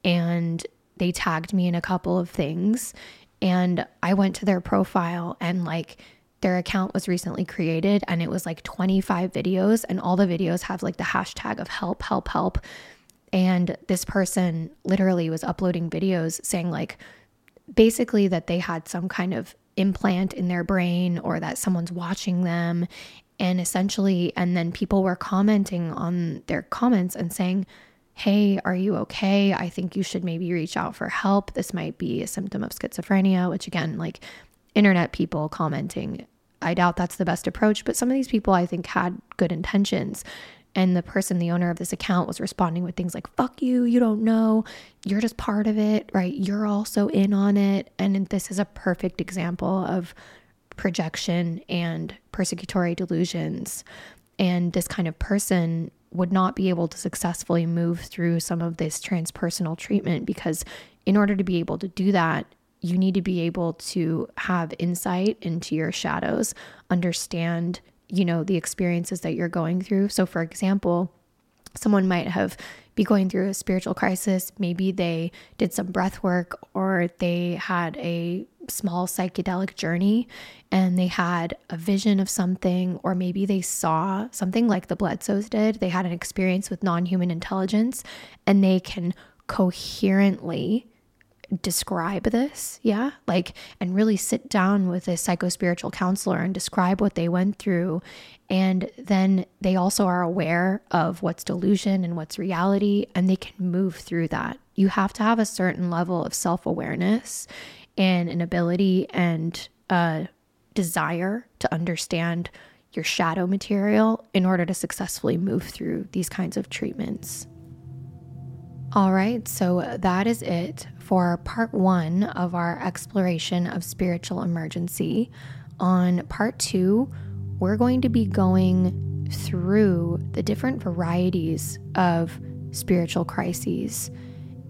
and they tagged me in a couple of things. And I went to their profile and like their account was recently created and it was like 25 videos and all the videos have like the hashtag of help help help. And this person literally was uploading videos saying like basically that they had some kind of implant in their brain or that someone's watching them. And essentially and then people were commenting on their comments and saying hey are you okay? I think you should maybe reach out for help. This might be a symptom of schizophrenia which again like internet people commenting I doubt that's the best approach, but some of these people I think had good intentions. And the person, the owner of this account, was responding with things like, fuck you, you don't know, you're just part of it, right? You're also in on it. And this is a perfect example of projection and persecutory delusions. And this kind of person would not be able to successfully move through some of this transpersonal treatment because, in order to be able to do that, you need to be able to have insight into your shadows, understand, you know, the experiences that you're going through. So, for example, someone might have be going through a spiritual crisis. Maybe they did some breath work or they had a small psychedelic journey and they had a vision of something, or maybe they saw something like the Bledsoes did. They had an experience with non human intelligence and they can coherently describe this, yeah, like, and really sit down with a psychospiritual counselor and describe what they went through. And then they also are aware of what's delusion and what's reality, and they can move through that. You have to have a certain level of self awareness and an ability and a desire to understand your shadow material in order to successfully move through these kinds of treatments. All right, so that is it for part one of our exploration of spiritual emergency. On part two, we're going to be going through the different varieties of spiritual crises.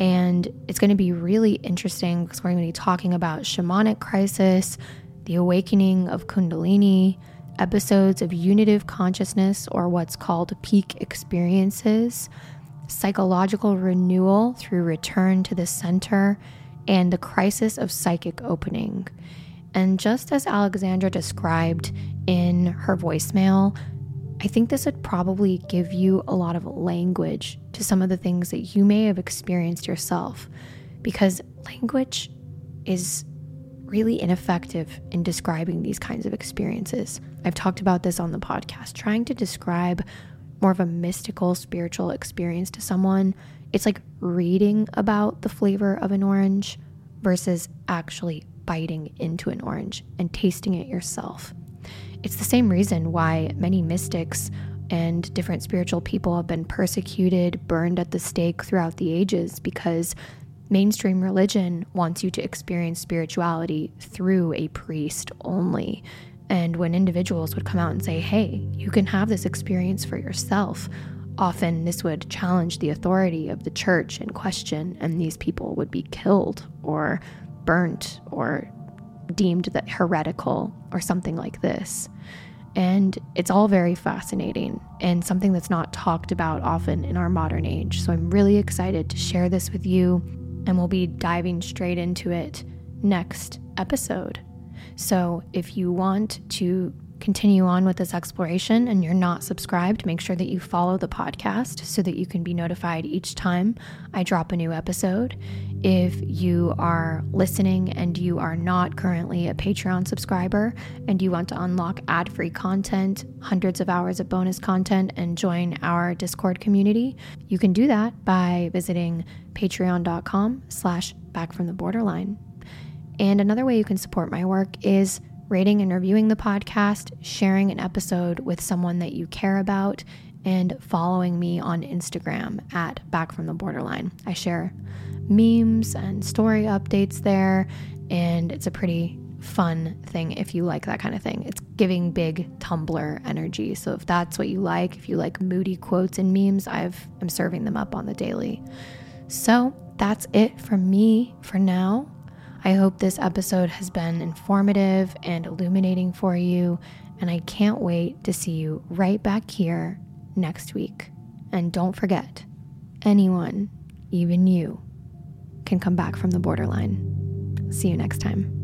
And it's going to be really interesting because we're going to be talking about shamanic crisis, the awakening of Kundalini, episodes of unitive consciousness or what's called peak experiences psychological renewal through return to the center, and the crisis of psychic opening. And just as Alexandra described in her voicemail, I think this would probably give you a lot of language to some of the things that you may have experienced yourself, because language is really ineffective in describing these kinds of experiences. I've talked about this on the podcast. Trying to describe more of a mystical spiritual experience to someone it's like reading about the flavor of an orange versus actually biting into an orange and tasting it yourself. It's the same reason why many mystics and different spiritual people have been persecuted, burned at the stake throughout the ages because mainstream religion wants you to experience spirituality through a priest only. And when individuals would come out and say, hey, you can have this experience for yourself, often this would challenge the authority of the church in question, and these people would be killed or burnt or deemed that heretical or something like this. And it's all very fascinating and something that's not talked about often in our modern age. So I'm really excited to share this with you, and we'll be diving straight into it next episode. So if you want to continue on with this exploration and you're not subscribed, make sure that you follow the podcast so that you can be notified each time I drop a new episode. If you are listening and you are not currently a Patreon subscriber and you want to unlock ad-free content, hundreds of hours of bonus content and join our Discord community, you can do that by visiting patreon.com slash back from the borderline. And another way you can support my work is rating and reviewing the podcast, sharing an episode with someone that you care about, and following me on Instagram at Back from the Borderline. I share memes and story updates there, and it's a pretty fun thing if you like that kind of thing. It's giving big Tumblr energy. So if that's what you like, if you like moody quotes and memes, I've I'm serving them up on the daily. So that's it from me for now. I hope this episode has been informative and illuminating for you, and I can't wait to see you right back here next week. And don't forget, anyone, even you, can come back from the borderline. See you next time.